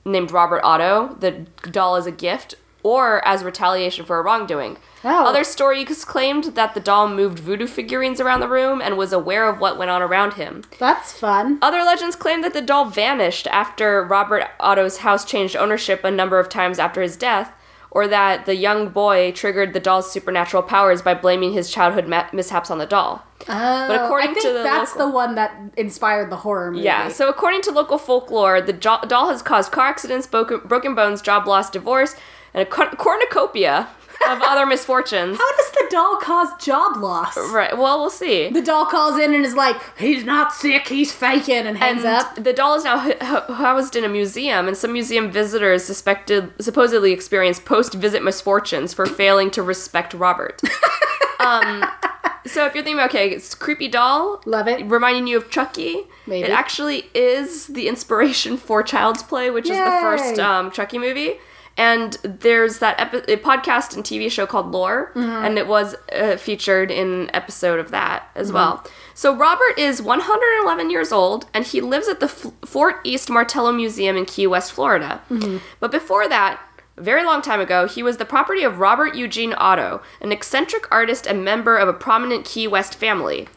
named Robert Otto the doll as a gift or as retaliation for a wrongdoing. Oh. Other stories claimed that the doll moved voodoo figurines around the room and was aware of what went on around him. That's fun. Other legends claim that the doll vanished after Robert Otto's house changed ownership a number of times after his death, or that the young boy triggered the doll's supernatural powers by blaming his childhood ma- mishaps on the doll. Oh, but according I think to the that's local- the one that inspired the horror movie. Yeah, so according to local folklore, the jo- doll has caused car accidents, broken, broken bones, job loss, divorce, and a cornucopia of other misfortunes. How does the doll cause job loss? Right, well, we'll see. The doll calls in and is like, "He's not sick. He's faking," and hangs And up. the doll is now housed in a museum, and some museum visitors suspected supposedly experienced post-visit misfortunes for failing to respect Robert. um, so if you're thinking, okay, it's creepy doll, Love it. reminding you of Chucky. Maybe. It actually is the inspiration for Child's Play, which is the first Yay. um, Chucky movie. And there's that epi- a podcast and TV show called Lore, Mm-hmm. and it was uh, featured in an episode of that as Mm-hmm. well. So Robert is 111 years old, and he lives at the F- Fort East Martello Museum in Key West, Florida. Mm-hmm. But before that, a very long time ago, he was the property of Robert Eugene Otto, an eccentric artist and member of a prominent Key West family.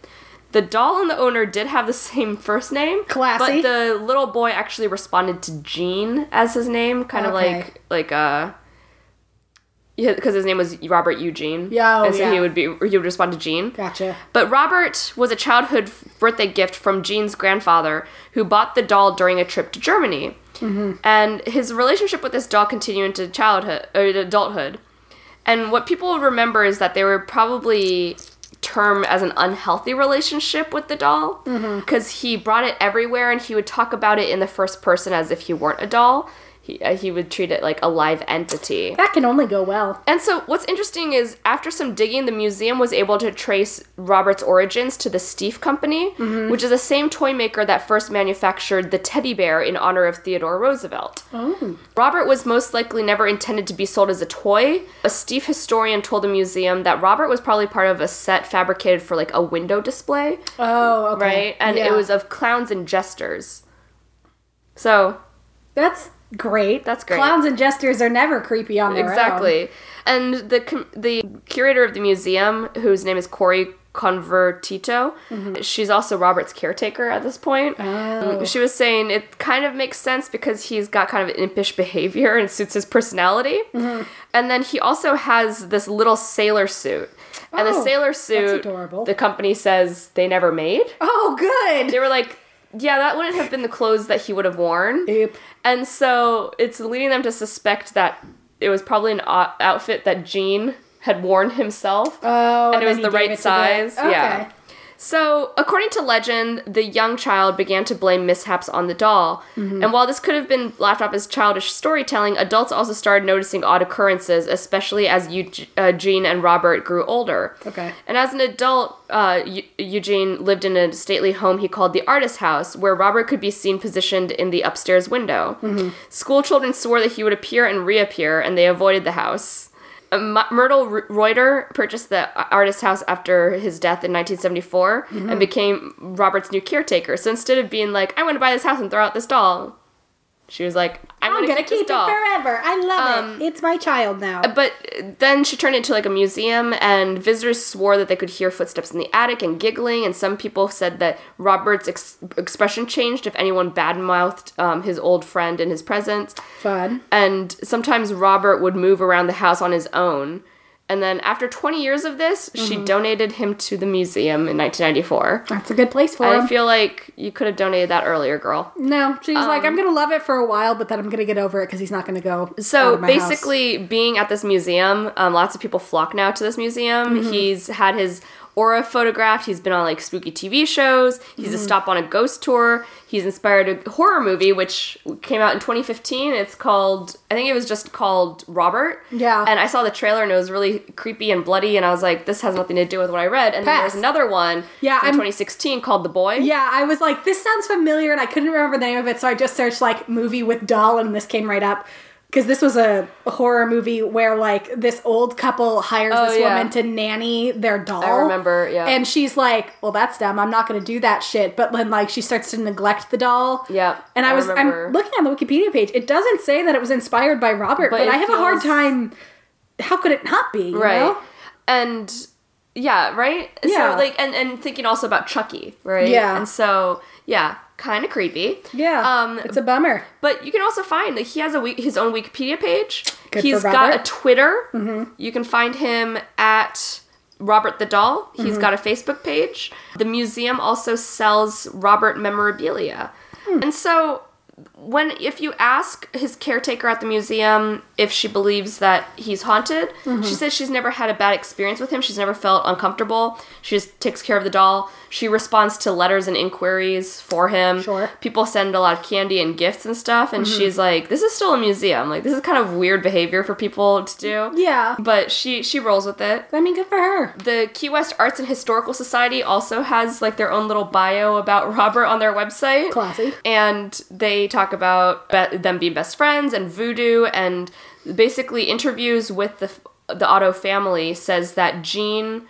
The doll and the owner did have the same first name, Classy. but the little boy actually responded to Gene as his name, kind of Okay. like like uh yeah, because his name was Robert Eugene. Yeah, oh, and so yeah. he would be he would respond to Gene. Gotcha. But Robert was a childhood birthday gift from Gene's grandfather, who bought the doll during a trip to Germany. Mm-hmm. And his relationship with this doll continued into childhood or adulthood. And what people remember is that they were probably termed as an unhealthy relationship with the doll Mm-hmm. because he brought it everywhere and he would talk about it in the first person as if he weren't a doll. He, uh, he would treat it like a live entity. That can only go well. And so, what's interesting is after some digging, the museum was able to trace Robert's origins to the Steiff Company, which is the same toy maker that first manufactured the teddy bear in honor of Theodore Roosevelt. Oh. Robert was most likely never intended to be sold as a toy. A Steiff historian told the museum that Robert was probably part of a set fabricated for like a window display, Oh, okay. right? And Yeah. it was of clowns and jesters. So, That's great. That's great. Clowns and jesters are never creepy on their own. Exactly. And the com- the curator of the museum, whose name is Cori Convertito, she's also Robert's caretaker at this point. Oh. She was saying it kind of makes sense because he's got kind of impish behavior and suits his personality. Mm-hmm. And then he also has this little sailor suit. And the Oh, sailor suit, the company says they never made. Oh, good. They were like, yeah, that wouldn't have been the clothes that he would have worn. Oop. And so it's leading them to suspect that it was probably an o- outfit that Gene had worn himself. Oh, And it was the right size, yeah. So, according to legend, the young child began to blame mishaps on the doll. And while this could have been laughed off as childish storytelling, adults also started noticing odd occurrences, especially as Eug- uh, Eugene and Robert grew older. Okay. And as an adult, uh, Eu- Eugene lived in a stately home he called the Artist House, where Robert could be seen positioned in the upstairs window. School children swore that he would appear and reappear, and they avoided the house. Uh, Myrtle Reuter purchased the Artist House after his death in 1974 and became Robert's new caretaker. So instead of being like, "I want to buy this house and throw out this doll," she was like, "I'm, I'm gonna, gonna keep, keep doll." it forever. I love Um, it. It's my child now. But then she turned it into like a museum, and visitors swore that they could hear footsteps in the attic and giggling. And some people said that Robert's ex- expression changed if anyone badmouthed um, his old friend in his presence. Fun. And sometimes Robert would move around the house on his own. And then after 20 years of this, she donated him to the museum in 1994. That's a good place for I him. I feel like you could have donated that earlier, girl. no, she's Um, like, I'm gonna love it for a while, but then I'm gonna get over it because he's not gonna go. out So my house." basically, being at this museum, um, lots of people flock now to this museum. Mm-hmm. He's had his aura photographed. He's been on like spooky TV shows. He's Mm-hmm. a stop on a ghost tour. He's inspired a horror movie which came out in 2015. It's called I think it was just called Robert. Yeah. And I saw the trailer and it was really creepy and bloody and I was like, this has nothing to do with what I read. And then there's another one Yeah, from I'm- 2016 called The Boy. Yeah, I was like, this sounds familiar, and I couldn't remember the name of it, so I just searched like movie with doll, and this came right up. Because this was a horror movie where like this old couple hires Oh, this yeah. woman to nanny their doll. I remember, yeah. And she's like, "Well, that's dumb. I'm not going to do that shit." But then like she starts to neglect the doll. Yeah, And I, I was remember. I'm looking on the Wikipedia page. It doesn't say that it was inspired by Robert, But but, I have a hard time. How could it not be? you right know? and yeah right Yeah. so like and, and thinking also about chucky right Yeah. and so yeah kind of creepy Yeah. um it's a bummer. but you can also find that he has a his own wikipedia page Good He's got. Mm-hmm. a twitter you can find him at robert the doll Mm-hmm. He's got a facebook page the museum also sells robert memorabilia Hmm. and so when if you ask his caretaker at the museum if she believes that he's haunted, Mm-hmm. she says she's never had a bad experience with him. She's never felt uncomfortable. She just takes care of the doll. She responds to letters and inquiries for him. Sure. Mm-hmm. People send a lot of candy and gifts and stuff, and she's like, "This is still a museum. Like this is kind of weird behavior for people to do." Yeah. But she she rolls with it. I mean, good for her. The Key West Arts and Historical Society also has like their own little bio about Robert on their website. Classy. And they talk about be- them being best friends and voodoo and basically interviews with the the Otto family says that Gene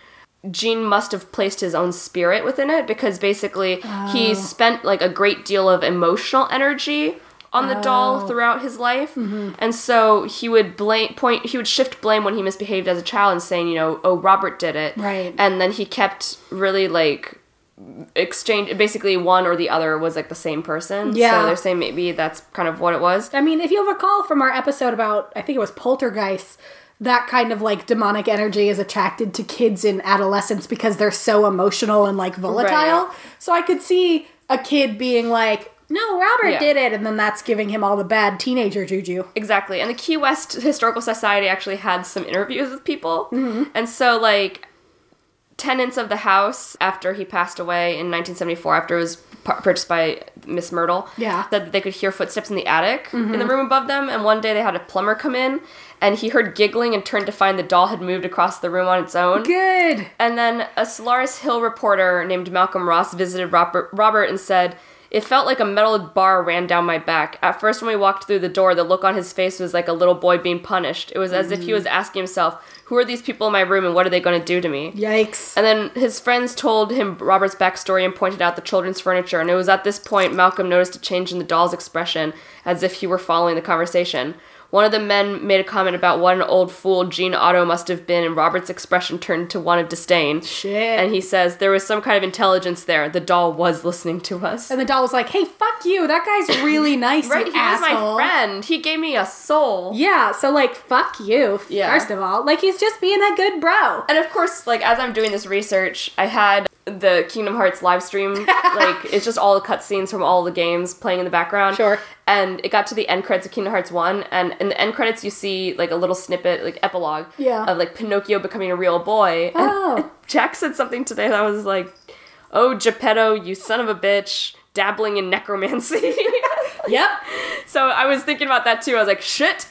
Gene must have placed his own spirit within it because basically he oh. spent like a great deal of emotional energy on the doll oh. throughout his life. Mm-hmm. And so he would blame point he would shift blame when he misbehaved as a child and saying, you know, oh Robert did it. Right. And then he kept really like exchange basically one or the other was like the same person. Yeah. So they're saying maybe that's kind of what it was. I mean, if you'll recall from our episode about, I think it was poltergeist that kind of like demonic energy is attracted to kids in adolescence because they're so emotional and like volatile. Right. So I could see a kid being like, no, Robert Yeah. did it. And then that's giving him all the bad teenager juju. Exactly. And the Key West Historical Society actually had some interviews with people. Mm-hmm. And so, like, tenants of the house after he passed away in 1974, after it was purchased by Miss Myrtle, Yeah. Mm-hmm. said that they could hear footsteps in the attic in the room above them. And one day they had a plumber come in and he heard giggling and turned to find the doll had moved across the room on its own. Good. And then a Solares Hill reporter named Malcolm Ross visited Robert, Robert and said, It felt like a metal bar ran down my back. At first, when we walked through the door, the look on his face was like a little boy being punished. It was as if he mm. was asking himself, Who are these people in my room and what are they going to do to me? Yikes. And then his friends told him Robert's backstory and pointed out the children's furniture. And it was at this point Malcolm noticed a change in the doll's expression, as if he were following the conversation. One of the men made a comment about what an old fool Gene Otto must have been, and Robert's expression turned to one of disdain. Shit. And he says, There was some kind of intelligence there. The doll was listening to us. And the doll was like, hey, fuck you. That guy's really nice, right? He was my friend. He gave me a soul. Yeah, so like, fuck you, Yeah. first of all. Like, he's just being a good bro. And of course, like as I'm doing this research, I had the Kingdom Hearts live stream. like it's just all the cutscenes from all the games playing in the background. Sure. And it got to the end credits of Kingdom Hearts One, and in the end credits you see like a little snippet, like epilogue, Yeah. of like Pinocchio becoming a real boy. And Oh. Jack said something today that was like. "Oh, Geppetto, you son of a bitch, dabbling in necromancy." Yep. so I was thinking about that too. I was like, "Shit,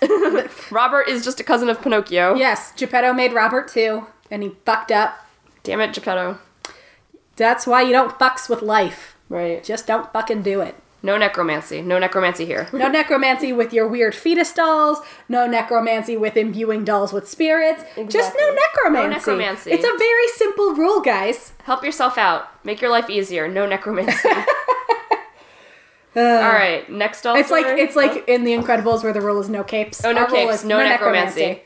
Robert is just a cousin of Pinocchio." Yes, Geppetto made Robert too, and he fucked up. Damn it, Geppetto. That's why you don't fucks with life. Right. Just don't fucking do it. No necromancy. No necromancy here. No necromancy with your weird fetus dolls. No necromancy with imbuing dolls with spirits. Just no necromancy. No necromancy. It's a very simple rule, guys. Help yourself out. Make your life easier. No necromancy. All right, next doll. It's like it's like oh. in The Incredibles where the rule is no capes. Oh, no Our capes, is no necromancy.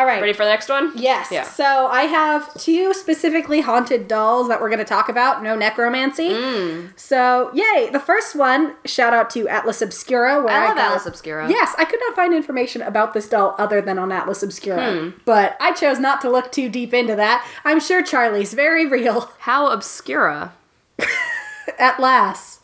All right. ready for the next one? Yes. Yeah. So I have two specifically haunted dolls that we're going to talk about. No necromancy. Mm. So yay! The first one. Shout out to Atlas Obscura. Where I love got- Atlas Obscura. Yes, I could not find information about this doll other than on Atlas Obscura, Hmm. but I chose not to look too deep into that. I'm sure Charlie's very real. How obscura? At last.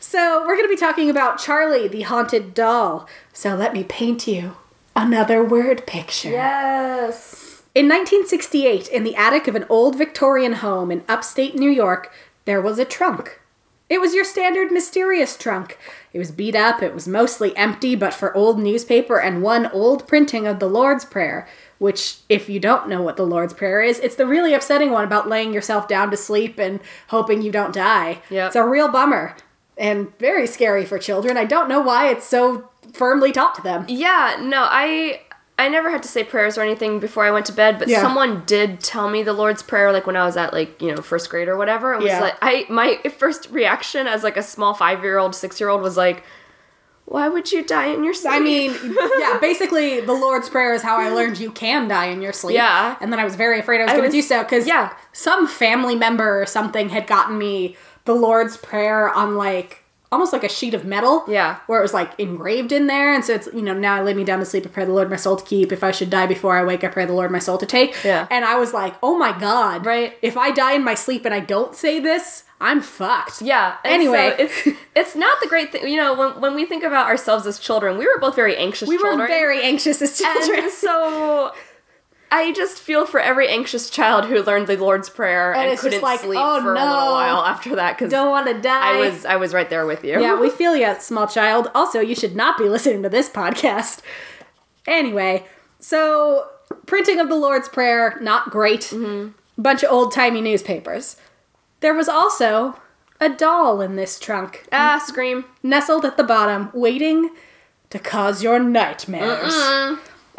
So we're going to be talking about Charlie, the haunted doll. So let me paint you another word picture. Yes. In 1968, in the attic of an old Victorian home in upstate New York, there was a trunk. It was your standard mysterious trunk. It was beat up, it was mostly empty, but for old newspaper and one old printing of the Lord's Prayer, which, if you don't know what the Lord's Prayer is, it's the really upsetting one about laying yourself down to sleep and hoping you don't die. Yep. It's a real bummer and very scary for children. I don't know why it's so firmly taught to them. Yeah. No, I I never had to say prayers or anything before I went to bed, but Yeah. someone did tell me the Lord's Prayer, like when I was at like you know first grade or whatever. It was Yeah. like I my first reaction as like a small five year old, six year old was like, "Why would you die in your sleep?" I mean, yeah, basically, the Lord's Prayer is how I learned you can die in your sleep. Yeah. And then I was very afraid I was going to do so because yeah. some family member or something had gotten me the Lord's Prayer on like almost like a sheet of metal. Yeah. Where it was like engraved in there. And so it's, you know, now I lay me down to sleep, I pray the Lord my soul to keep. If I should die before I wake, I pray the Lord my soul to take. Yeah. And I was like, oh my God. Right. If I die in my sleep and I don't say this, I'm fucked. Yeah. Anyway. so it's it's not the great thing. You know, when when we think about ourselves as children, we were both very anxious. We children. were very anxious as children. And so I just feel for every anxious child who learned the Lord's Prayer and, just couldn't like, sleep oh, for a little while after that because don't want to die. I was I was right there with you. Yeah, we feel you, small child. Also, you should not be listening to this podcast. Anyway, so printing of the Lord's Prayer, not great. Mm-hmm. Bunch of old timey newspapers. There was also a doll in this trunk, ah scream. nestled at the bottom, waiting to cause your nightmares.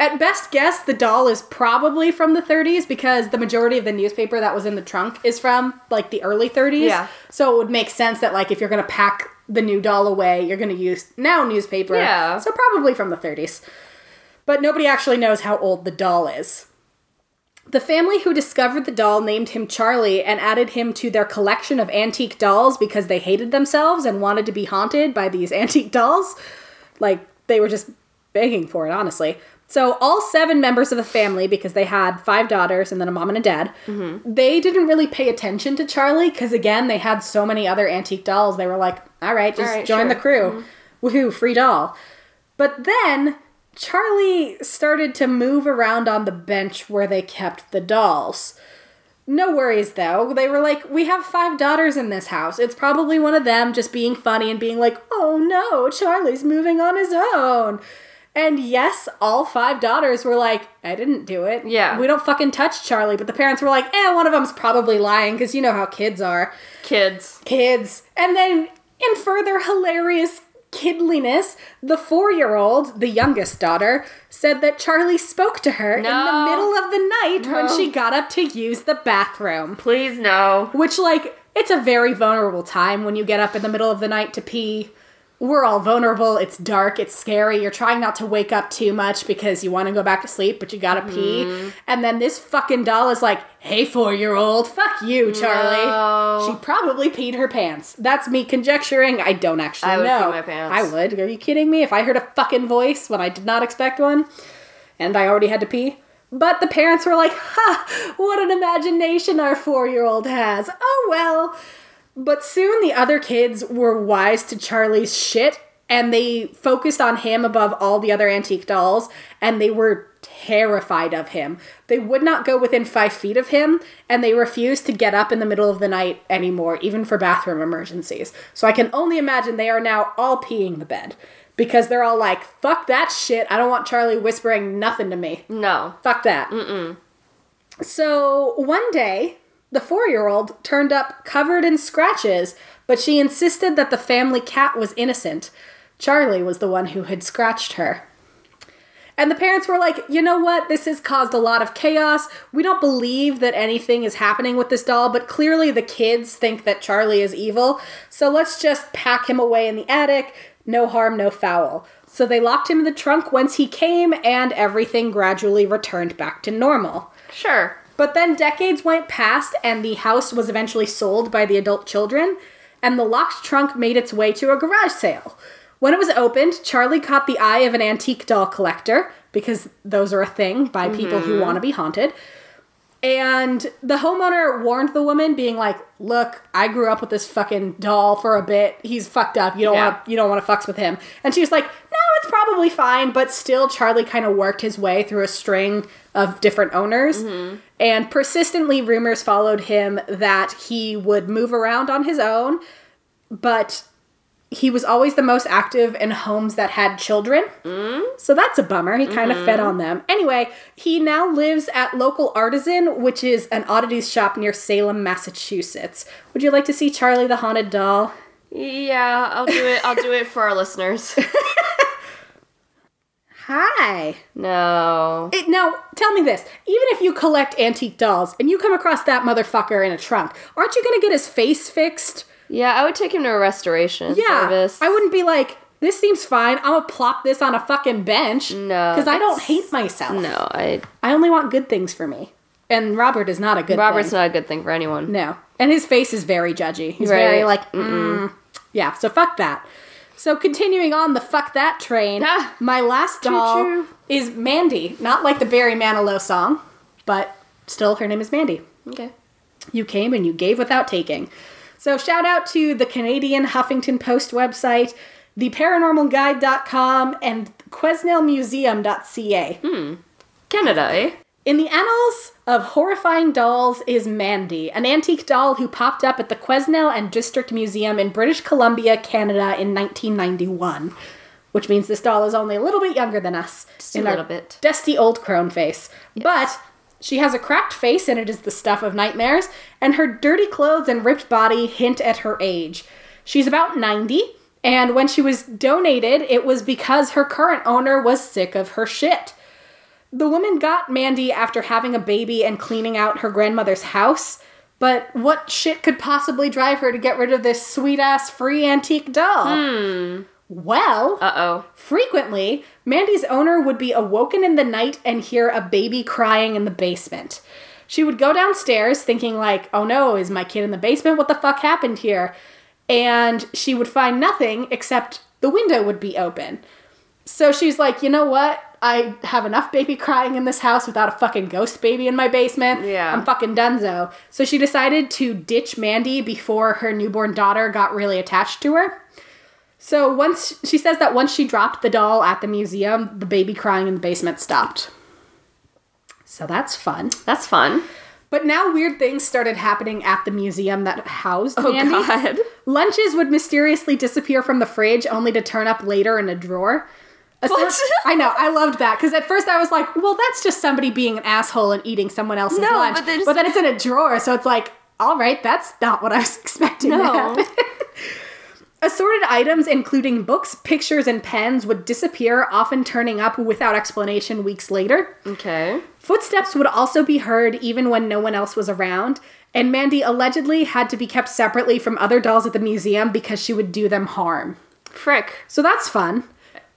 At best guess, the doll is probably from the 30s because the majority of the newspaper that was in the trunk is from like the early 30s. Yeah. So it would make sense that like if you're gonna pack the new doll away, you're gonna use now newspaper. Yeah. So probably from the 30s. But nobody actually knows how old the doll is. The family who discovered the doll named him Charlie and added him to their collection of antique dolls because they hated themselves and wanted to be haunted by these antique dolls. Like, they were just begging for it, honestly. So, all seven members of the family, because they had five daughters and then a mom and a dad, they didn't really pay attention to Charlie because, again, they had so many other antique dolls. They were like, all right, just All right, join sure. the crew. Mm-hmm. Woohoo, free doll. But then Charlie started to move around on the bench where they kept the dolls. No worries though. They were like, we have five daughters in this house. It's probably one of them just being funny and being like, oh no, Charlie's moving on his own. And yes, all five daughters were like, I didn't do it. Yeah. We don't fucking touch Charlie. But the parents were like, eh, one of them's probably lying because you know how kids are Kids. kids. And then, in further hilarious kidliness, the four year old, the youngest daughter, said that Charlie spoke to her in the middle of the night when she got up to use the bathroom. Please no. Which, like, it's a very vulnerable time when you get up in the middle of the night to pee. We're all vulnerable. It's dark. It's scary. You're trying not to wake up too much because you want to go back to sleep, but you gotta pee. Mm-hmm. And then this fucking doll is like, hey, four year old, fuck you, Charlie. No. She probably peed her pants. That's me conjecturing. I don't actually I would know. pee my pants. I would. Are you kidding me? If I heard a fucking voice when I did not expect one and I already had to pee. But the parents were like, ha, what an imagination our four year old has. Oh well. But soon the other kids were wise to Charlie's shit and they focused on him above all the other antique dolls, and they were terrified of him. They would not go within five feet of him, and they refused to get up in the middle of the night anymore, even for bathroom emergencies. So I can only imagine they are now all peeing the bed because they're all like, fuck that shit. I don't want Charlie whispering nothing to me. No. Fuck that. Mm-mm. So one day, the four year old turned up covered in scratches, but she insisted that the family cat was innocent. Charlie was the one who had scratched her. And the parents were like, you know what? This has caused a lot of chaos. We don't believe that anything is happening with this doll, but clearly the kids think that Charlie is evil. So let's just pack him away in the attic. No harm, no foul. So they locked him in the trunk whence he came, and everything gradually returned back to normal. Sure. But then decades went past, and the house was eventually sold by the adult children, and the locked trunk made its way to a garage sale. When it was opened, Charlie caught the eye of an antique doll collector, because those are a thing by people who mm-hmm. want to be haunted. And the homeowner warned the woman, being like, "Look, I grew up with this fucking doll for a bit. He's fucked up. You don't Yeah. want you don't want to fucks with him." And she was like, "No, it's probably fine." But still, Charlie kind of worked his way through a string of different owners, and persistently, rumors followed him that he would move around on his own, but he was always the most active in homes that had children. So that's a bummer. He kind of fed on them. Anyway, he now lives at Local Artisan, which is an oddities shop near Salem, Massachusetts. Would you like to see Charlie the Haunted Doll? Yeah, I'll do it. I'll do it for our listeners. Hi. No. It, now, tell me this. Even if you collect antique dolls and you come across that motherfucker in a trunk, aren't you going to get his face fixed? Yeah, I would take him to a restoration Yeah. service. I wouldn't be like, this seems fine. I'm going to plop this on a fucking bench. No, Because I don't hate myself. No, I. I only want good things for me. And Robert is not a good Robert's thing. not a good thing for anyone. No. And his face is very judgy. He's Right. very like, mm. yeah, so fuck that. So continuing on the fuck that train, Ah. my last doll Choo-choo. is Mandy. Not like the Barry Manilow song, but still her name is Mandy. Okay. You came and you gave without taking. So shout out to the Canadian Huffington Post website, theparanormalguide.com, and quesnelmuseum.ca. Hmm. Canada, eh? In the annals of horrifying dolls is Mandy, an antique doll who popped up at the Quesnel and District Museum in British Columbia, Canada in 1991. Which means this doll is only a little bit younger than us. Just a little bit. Dusty old crone face. But she has a cracked face and it is the stuff of nightmares, and her dirty clothes and ripped body hint at her age. She's about 90, and when she was donated, it was because her current owner was sick of her shit. The woman got Mandy after having a baby and cleaning out her grandmother's house, but what shit could possibly drive her to get rid of this sweet ass free antique doll? Well, Uh oh. frequently, Mandy's owner would be awoken in the night and hear a baby crying in the basement. She would go downstairs thinking like, "Oh no, is my kid in the basement? What the fuck happened here?" And she would find nothing except the window would be open. So she's like, "You know what? I have enough baby crying in this house without a fucking ghost baby in my basement. Yeah. I'm fucking donezo." So she decided to ditch Mandy before her newborn daughter got really attached to her. So once she says that once she dropped the doll at the museum, the baby crying in the basement stopped. So that's fun. That's fun. But now weird things started happening at the museum that housed Oh Mandy. God. Lunches would mysteriously disappear from the fridge only to turn up later in a drawer. I know, I loved that because at first I was like, well, that's just somebody being an asshole and eating someone else's No, lunch. but there's- then it's in a drawer, so it's like, all right, that's not what I was expecting to No. happen. Assorted items, including books, pictures, and pens, would disappear, often turning up without explanation weeks later. Okay. Footsteps would also be heard even when no one else was around, and Mandy allegedly had to be kept separately from other dolls at the museum because she would do them harm. Frick. So that's fun.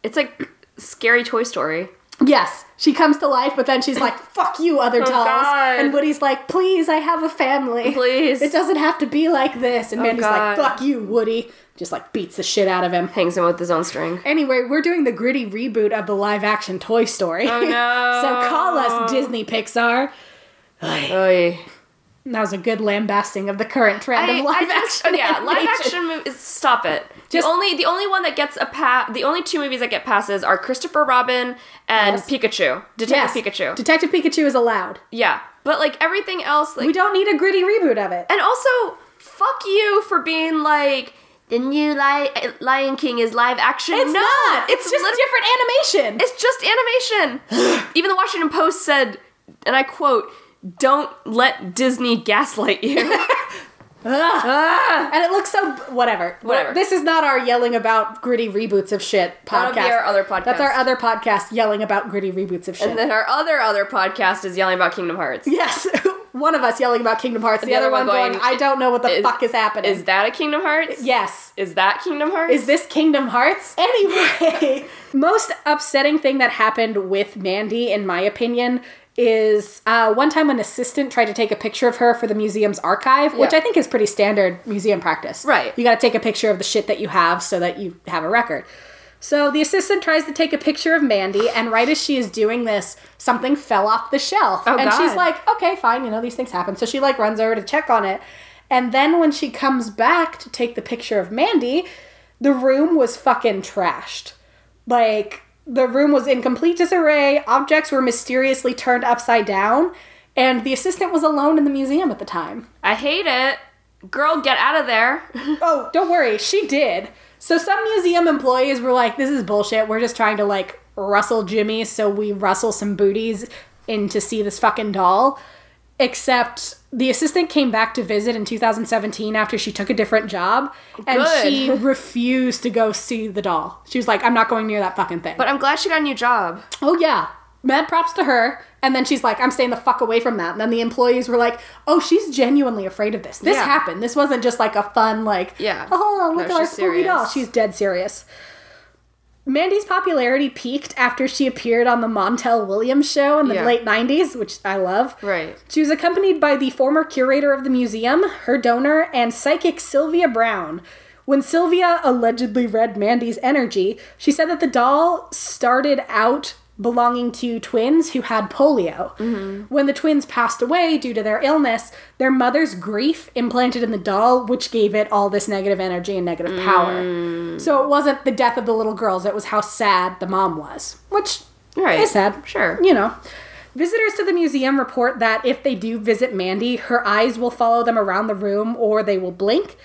It's like scary Toy Story. Yes, she comes to life, but then she's like, fuck you, other oh, dolls. Oh, God. And Woody's like, please, I have a family. Please. It doesn't have to be like this. And oh, Mandy's like, fuck you, Woody. Just like beats the shit out of him. Hangs him with his own string. Anyway, we're doing the gritty reboot of the live action Toy Story. Oh, no. so call us Disney Pixar. Oy. That was a good lambasting of the current trend I, of live I action. yeah, live action movies. Stop it. Just- the only the only one that gets a pass. The only two movies that get passes are Christopher Robin and Yes. Pikachu. Detective Yes, Pikachu. Detective Pikachu is allowed. yeah, but like everything else, like We don't need a gritty reboot of it. and also fuck you for being like the new Li- Lion King is live action. It's no, not. It's, just lit- different animation. It's just animation. Even the Washington Post said, and I quote, "Don't let Disney gaslight you." Ah! and it looks so whatever. Whatever. This is not our yelling about gritty reboots of shit podcast. That'll be our other podcast. That's our other podcast yelling about gritty reboots of shit. and then our other other podcast is yelling about Kingdom Hearts. yes, one of us yelling about Kingdom Hearts, the, The other, one going, going, "I don't know what the is- fuck is happening." Is that a Kingdom Hearts? yes. Is that Kingdom Hearts? Is this Kingdom Hearts? Anyway, most upsetting thing that happened with Mandy, in my opinion, is uh, one time an assistant tried to take a picture of her for the museum's archive, which Yeah. I think is pretty standard museum practice. Right. You got to take a picture of the shit that you have so that you have a record. So the assistant tries to take a picture of Mandy, and right as she is doing this, something fell off the shelf. Oh, and she's like, okay, fine, you know, these things happen. So she like runs over to check on it. And then when she comes back to take the picture of Mandy, the room was fucking trashed. Like, the room was in complete disarray, objects were mysteriously turned upside down, and the assistant was alone in the museum at the time. I hate it. Girl, get out of there. Oh, don't worry, she did. So some museum employees were like, this is bullshit. We're just trying to like rustle Jimmy so we rustle some booties in to see this fucking doll. Except the assistant came back to visit in 2017 after she took a different job and Good. she refused to go see the doll. She was like, I'm not going near that fucking thing. but I'm glad she got a new job. Oh yeah. Mad props to her. And then she's like, I'm staying the fuck away from that. And then the employees were like, Oh, she's genuinely afraid of this. This Yeah. happened. This wasn't just like a fun, like, Yeah. oh, look No, at our spooky doll. She's dead serious. Mandy's popularity peaked after she appeared on the Montel Williams show in the Yeah. late 90s, which I love. Right. She was accompanied by the former curator of the museum, her donor, and psychic Sylvia Browne. When Sylvia allegedly read Mandy's energy, she said that the doll started out belonging to twins who had polio. Mm-hmm. When the twins passed away due to their illness, their mother's grief implanted in the doll, which gave it all this negative energy and negative power. Mm. So it wasn't the death of the little girls, it was how sad the mom was, which Right. is sad Sure. you know. Visitors to the museum report that if they do visit Mandy, her eyes will follow them around the room or they will blink.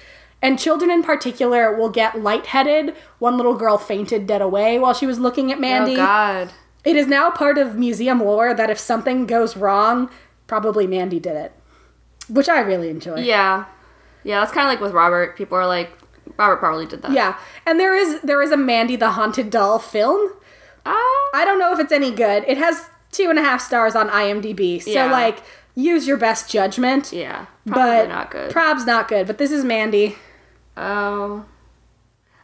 And children in particular will get lightheaded. One little girl fainted dead away while she was looking at Mandy. Oh God. It is now part of museum lore that if something goes wrong, probably Mandy did it. Which I really enjoy. Yeah. Yeah, that's kind of like with Robert. People are like, Robert probably did that. Yeah. And there is there is a Mandy the Haunted Doll film. Ah. I don't know if it's any good. It has two and a half stars on IMDb. So Yeah. like use your best judgment. yeah. Probably but not good. Prob's not good, but this is Mandy. oh.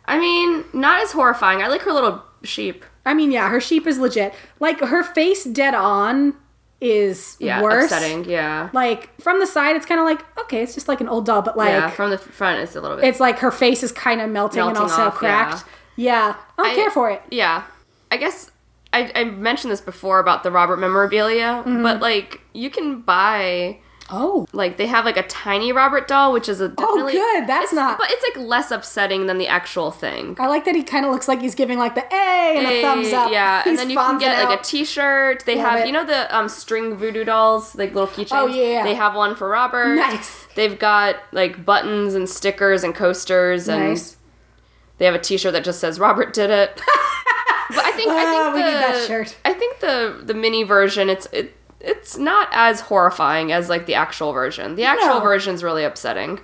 I mean, not as horrifying. I like her little sheep. I mean, yeah, her sheep is legit. Like her face dead on is Yeah, worse. upsetting. Yeah. Like from the side, it's kind of like okay, it's just like an old doll, but like yeah, from the front, it's a little bit. it's like her face is kind of melting, and also off, cracked. Yeah, I don't I- care for it. yeah. I guess I, I mentioned this before about the Robert memorabilia, Mm-hmm. but like you can buy Oh, like they have like a tiny Robert doll, which is a definitely good, that's not- But it's like less upsetting than the actual thing. I like that he kind of looks like he's giving like the A and a thumbs up. Yeah, He's and then you can get like a T-shirt. They Love have it. you know the um, string voodoo dolls, like little keychains. Oh, yeah. They have one for Robert. Nice. They've got like buttons and stickers and coasters, and Nice. they have a T-shirt that just says Robert did it. but I think I Ah, think we the shirt. I think the the mini version it's it it's not as horrifying as like the actual version. The actual No. version's really upsetting.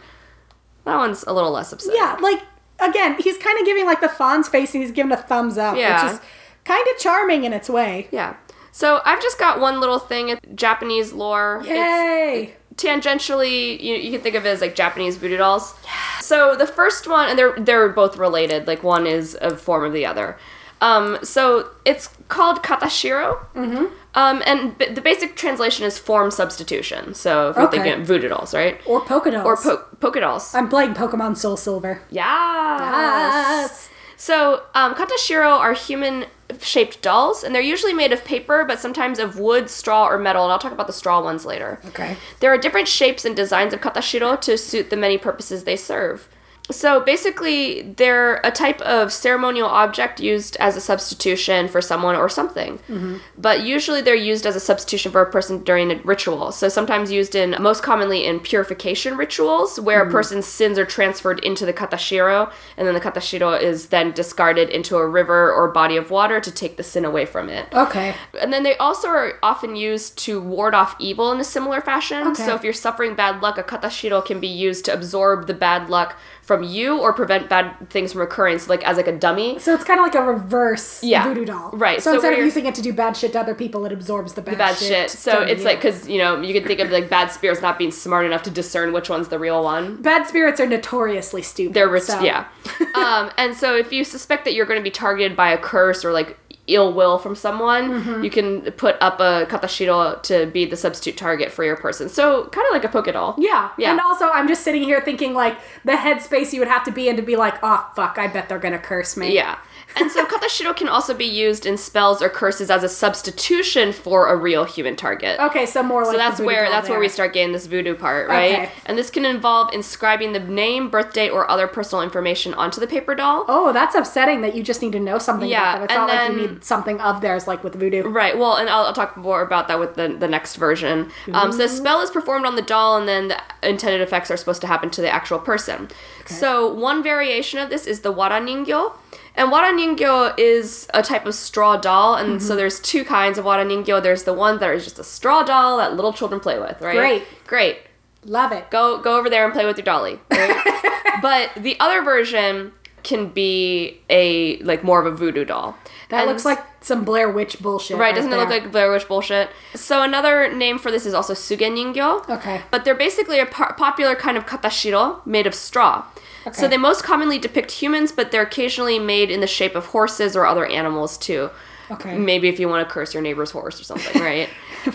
That one's a little less upsetting. Yeah, like again, he's kind of giving like the Fawn's face and he's giving a thumbs up, Yeah. which is kind of charming in its way. Yeah. So I've just got one little thing. It's Japanese lore. It's, Yay! tangentially you, you can think of it as like Japanese voodoo dolls. So the first one and they're they're both related, like one is a form of the other. Um, so it's called katashiro. Mm-hmm. Um, and b- the basic translation is form substitution. So if you're Okay. thinking voodoo dolls, right? Or polka dolls. Or po- polka dolls. I'm playing Pokemon Soul Silver. Yes. So um, katashiro are human shaped dolls, and they're usually made of paper, but sometimes of wood, straw, or metal. And I'll talk about the straw ones later. Okay. There are different shapes and designs of katashiro to suit the many purposes they serve. So basically, they're a type of ceremonial object used as a substitution for someone or something. Mm-hmm. But usually, they're used as a substitution for a person during a ritual. So sometimes used in, most commonly in purification rituals, where a mm-hmm. person's sins are transferred into the katashiro, and then the katashiro is then discarded into a river or body of water to take the sin away from it. Okay. And then they also are often used to ward off evil in a similar fashion. Okay. So if you're suffering bad luck, a katashiro can be used to absorb the bad luck from you or prevent bad things from occurring. So like as like a dummy. So it's kind of like a reverse Yeah. voodoo doll. Right, So, so instead of using it to do bad shit to other people, it absorbs the bad, Bad shit. So it's you. like because you know you can think of like bad spirits not being smart enough to discern which one's the real one. bad spirits are notoriously stupid. They're rich, so- yeah. um, and so if you suspect that you're going to be targeted by a curse or like ill will from someone, Mm-hmm. you can put up a katashiro to be the substitute target for your person. So kind of like a poke doll. Yeah. Yeah. And also, I'm just sitting here thinking like the headspace you would have to be in to be like, oh fuck, I bet they're gonna curse me. Yeah. And so katashiro can also be used in spells or curses as a substitution for a real human target. Okay, so more like So that's where that's where we start getting this voodoo part, right? Okay. And this can involve inscribing the name, birthday, or other personal information onto the paper doll. Oh, that's upsetting that you just need to know something Yeah, about them. It's and not like you then- need something of theirs like with voodoo. Right. Well, and I'll, I'll talk more about that with the, the next version. Um, so the spell is performed on the doll, and then the intended effects are supposed to happen to the actual person. Okay. So one variation of this is the wara ningyo. And wara ningyo is a type of straw doll, and so mm-hmm. there's two kinds of wara ningyo. There's the one that is just a straw doll that little children play with, right? Great. Great. Love it. Go go over there and play with your dolly. Right? but the other version can be a like more of a voodoo doll. That And looks like some Blair Witch bullshit. Right, doesn't it look like Blair Witch bullshit? So another name for this is also sugen ningyo. Okay. But they're basically a po- popular kind of katashiro made of straw. So they most commonly depict humans, but they're occasionally made in the shape of horses or other animals too. Okay. Maybe if you want to curse your neighbor's horse or something, right?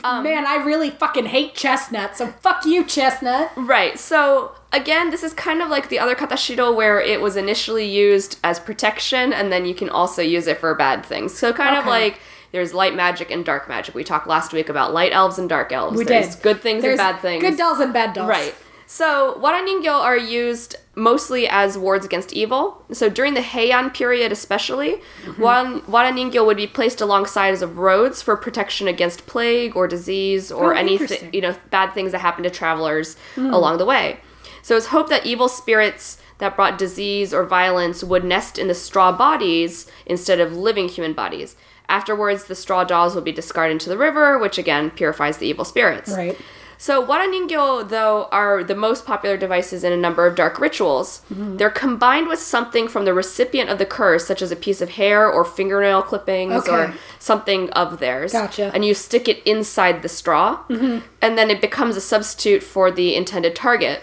Um, Man, I really fucking hate chestnut, so fuck you, chestnut. Right. So again, this is kind of like the other katashiro where it was initially used as protection and then you can also use it for bad things. So kind of like there's light magic and dark magic. We talked last week about light elves and dark elves. We there's did. good things There's and bad things. Good dolls and bad dolls. Right. So, waraningyo are used mostly as wards against evil. So, during the Heian period, especially, Mm-hmm. waran- waraningyo would be placed alongside of roads for protection against plague or disease or Oh. Hmm. you know, bad things that happen to travelers along the way. So, it's hoped that evil spirits that brought disease or violence would nest in the straw bodies instead of living human bodies. Afterwards, the straw dolls would be discarded into the river, which again purifies the evil spirits. Right. So waraningyo, though, are the most popular devices in a number of dark rituals. Mm-hmm. They're combined with something from the recipient of the curse, such as a piece of hair or fingernail clippings or something of theirs. Gotcha. Mm-hmm. And you stick it inside the straw, and then it becomes a substitute for the intended target.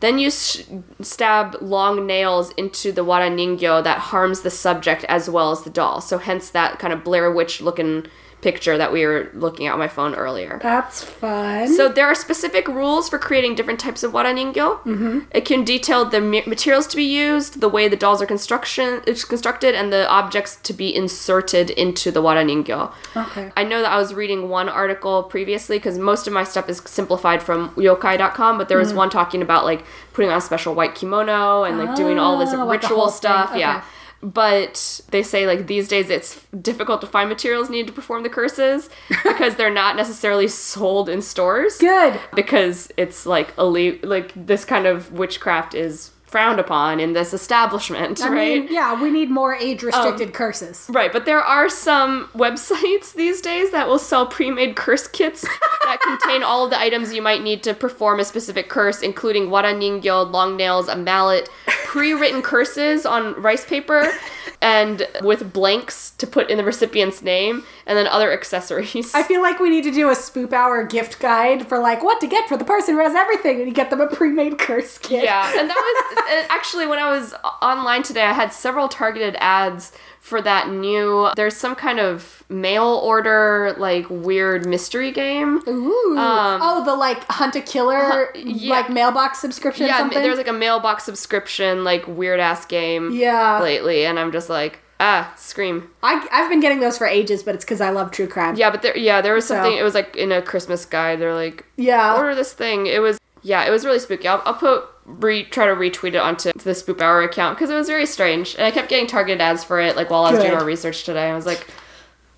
Then you sh- stab long nails into the waraningyo that harms the subject as well as the doll. So hence that kind of Blair Witch looking picture that we were looking at on my phone earlier. That's fun. So there are specific rules for creating different types of waraningyo. Mm-hmm. It can detail the materials to be used, the way the dolls are construction is constructed, and the objects to be inserted into the waraningyo. Okay. I know that I was reading one article previously because most of my stuff is simplified from yokai.com, but there was Mm-hmm. one talking about like putting on a special white kimono and like doing all this Oh, like ritual stuff. Okay. Yeah. But they say like these days it's difficult to find materials needed to perform the curses because they're not necessarily sold in stores Good. because it's like elite like this kind of witchcraft is frowned upon in this establishment, I right? mean, yeah, we need more age restricted um, curses. Right, but there are some websites these days that will sell pre-made curse kits that contain all of the items you might need to perform a specific curse, including waraningyo, long nails, a mallet, pre-written curses on rice paper, and with blanks to put in the recipient's name, and then other accessories. I feel like we need to do a spoop hour gift guide for like what to get for the person who has everything, and you get them a pre-made curse kit. Yeah, and that was actually when I was online today, I had several targeted ads for that new. There's some kind of mail order like weird mystery game. Ooh. oh, the like hunt a killer Um, yeah. like mailbox subscription. Yeah, something? there's like a mailbox subscription like weird ass game. Yeah. Lately, and I'm just like, Ah, Scream. I, I've been getting those for ages, but it's because I love true crime. Yeah, but there, yeah, there was something. So- It was like in a Christmas guide. They're like, Yeah. order this thing. It was, yeah, it was really spooky. I'll, I'll put re try to retweet it onto the Spoop Hour account because it was very strange, and I kept getting targeted ads for it. Like while I was doing Good. our research today, I was like,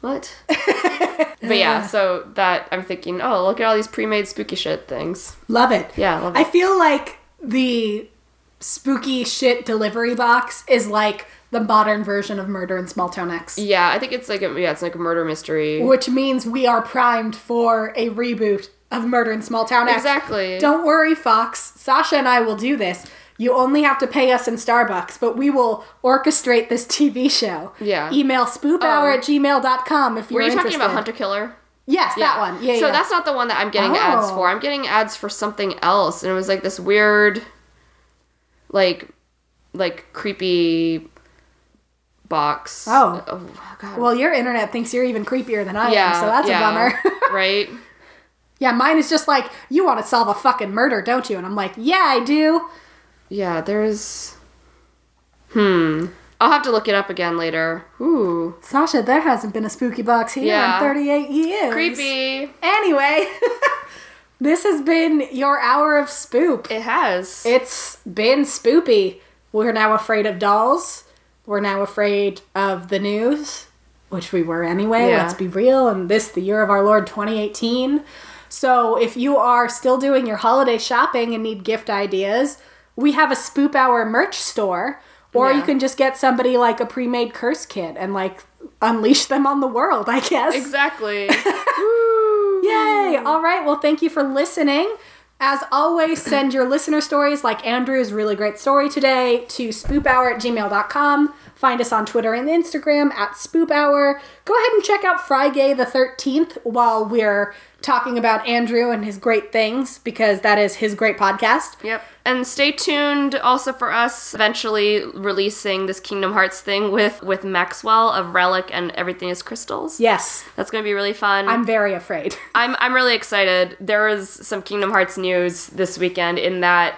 what? but yeah, so that I'm thinking, oh, look at all these pre-made spooky shit things. Love it. Yeah, love it. I feel like the spooky shit delivery box is like the modern version of Murder in Small Town X. Yeah, I think it's like a, yeah, it's like a murder mystery. Which means we are primed for a reboot of Murder in Small Town X. Exactly. Don't worry, Fox. Sasha and I will do this. You only have to pay us in Starbucks, but we will orchestrate this TV show. Yeah. Email spoophour Oh. at gmail.com if you're interested. Were you interested. talking about Hunter Killer? Yes, that one. Yeah, so yeah. that's not the one that I'm getting ads Oh. for. I'm getting ads for something else, and it was like this weird, like, like creepy box. Oh. oh God. Well, your internet thinks you're even creepier than I yeah. am, so that's yeah, a bummer. right? Yeah, mine is just like, you want to solve a fucking murder, don't you? And I'm like, yeah, I do. Yeah. There's. Hmm. I'll have to look it up again later. Ooh. Sasha, there hasn't been a spooky box here Yeah. in 38 years. Creepy. Anyway, this has been your hour of spoop. It has. It's been spoopy. We're now afraid of dolls. We're now afraid of the news, which we were anyway. Yeah. Let's be real. And this, the year of our Lord 2018. So if you are still doing your holiday shopping and need gift ideas, we have a Spoop Hour merch store. Or you can just get somebody like a pre made curse kit and like unleash them on the world, I guess. exactly. Yay! All right. Well, thank you for listening. As always, send your listener stories like Andrew's really great story today to spoophour at gmail.com. Find us on Twitter and Instagram at spoophour. Go ahead and check out Friday the 13th while we're talking about Andrew and his great things because that is his great podcast. Yep. And stay tuned also for us eventually releasing this Kingdom Hearts thing with with Maxwell of Relic and Everything is Crystals. Yes, That's going to be really fun. I'm very afraid. I'm I'm really excited. There is some Kingdom Hearts news this weekend in that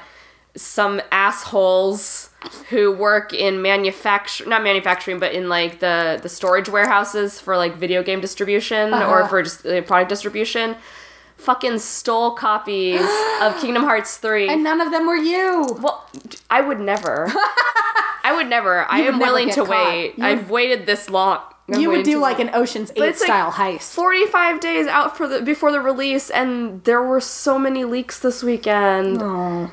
some assholes who work in manufacture not manufacturing but in like the the storage warehouses for like video game distribution or Uh-huh. for just uh, product distribution fucking stole copies of Kingdom Hearts 3 and none of them were you. well, I would never. I would never. I You would am willing to caught. wait. You I've waited this long. You would do like long. an Ocean's 8 it's like style heist. 45 days out for the before the release and there were so many leaks this weekend.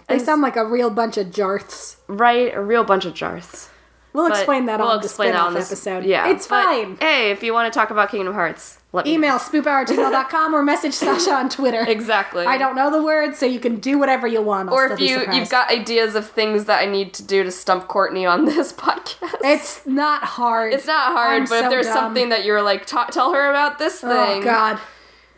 They sound like a real bunch of jarths. Right? A real bunch of jarths. We'll But explain that we'll on the explain that spin-off this episode. Yeah. It's but, fine. Hey, if you want to talk about Kingdom Hearts, let me Email spoophour@gmail.com or message Sasha on Twitter. Exactly. I don't know the words, so you can do whatever you want. I'll or if you you've got ideas of things that I need to do to stump Courtney on this podcast. It's not hard. It's not hard, I'm but if there's dumb. something that you're like, ta tell her about this oh, thing. Oh God,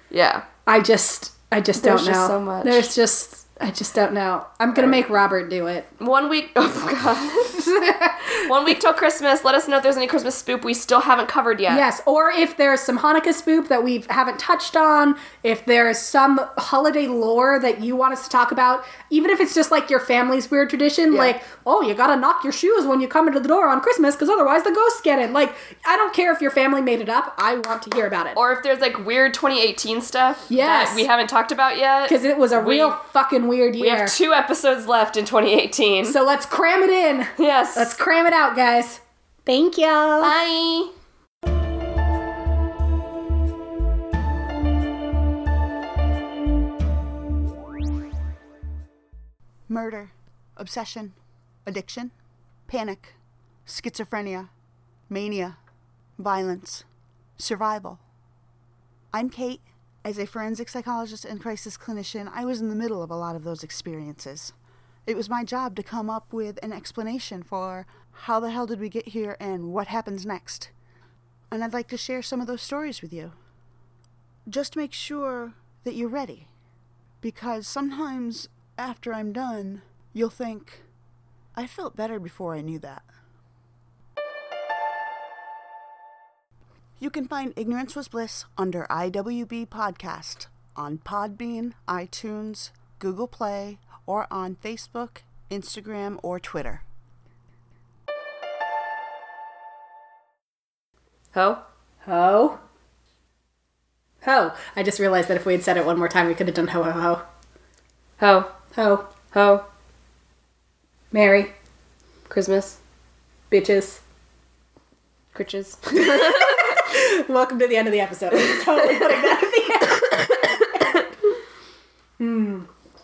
Yeah. I just, I just There's don't know. just so much. There's just, I just don't know. I'm gonna make Robert do it. One week. Oh god. One week till Christmas. Let us know if there's any Christmas spoop we still haven't covered yet. Yes, or if there's some Hanukkah spoop that we haven't touched on, if there's some holiday lore that you want us to talk about, even if it's just like your family's weird tradition, like, oh, you gotta knock your shoes when you come into the door on Christmas because otherwise the ghosts get in. Like, I don't care if your family made it up, I want to hear about it. Or if there's like weird 2018 stuff Yes. that we haven't talked about yet. Because it was a We- real fucking weird we have two episodes left in 2018. so let's cram it in. yes. Let's cram it out, guys. Thank you. Bye. murder, obsession, addiction, panic, schizophrenia, mania, violence, survival. I'm Kate. As a forensic psychologist and crisis clinician, I was in the middle of a lot of those experiences. It was my job to come up with an explanation for how the hell did we get here and what happens next. And I'd like to share some of those stories with you. Just make sure that you're ready because sometimes after I'm done, you'll think, I felt better before I knew that. You can find Ignorance Was Bliss under IWB Podcast on Podbean, iTunes, Google Play, or on Facebook, Instagram, or Twitter. Ho? Ho. Ho. I just realized that if we had said it one more time, we could have done ho ho ho. Ho. Ho. Ho. Merry. Christmas. Bitches. Critches. Welcome to the end of the episode. Totally putting that at the end. Hmm.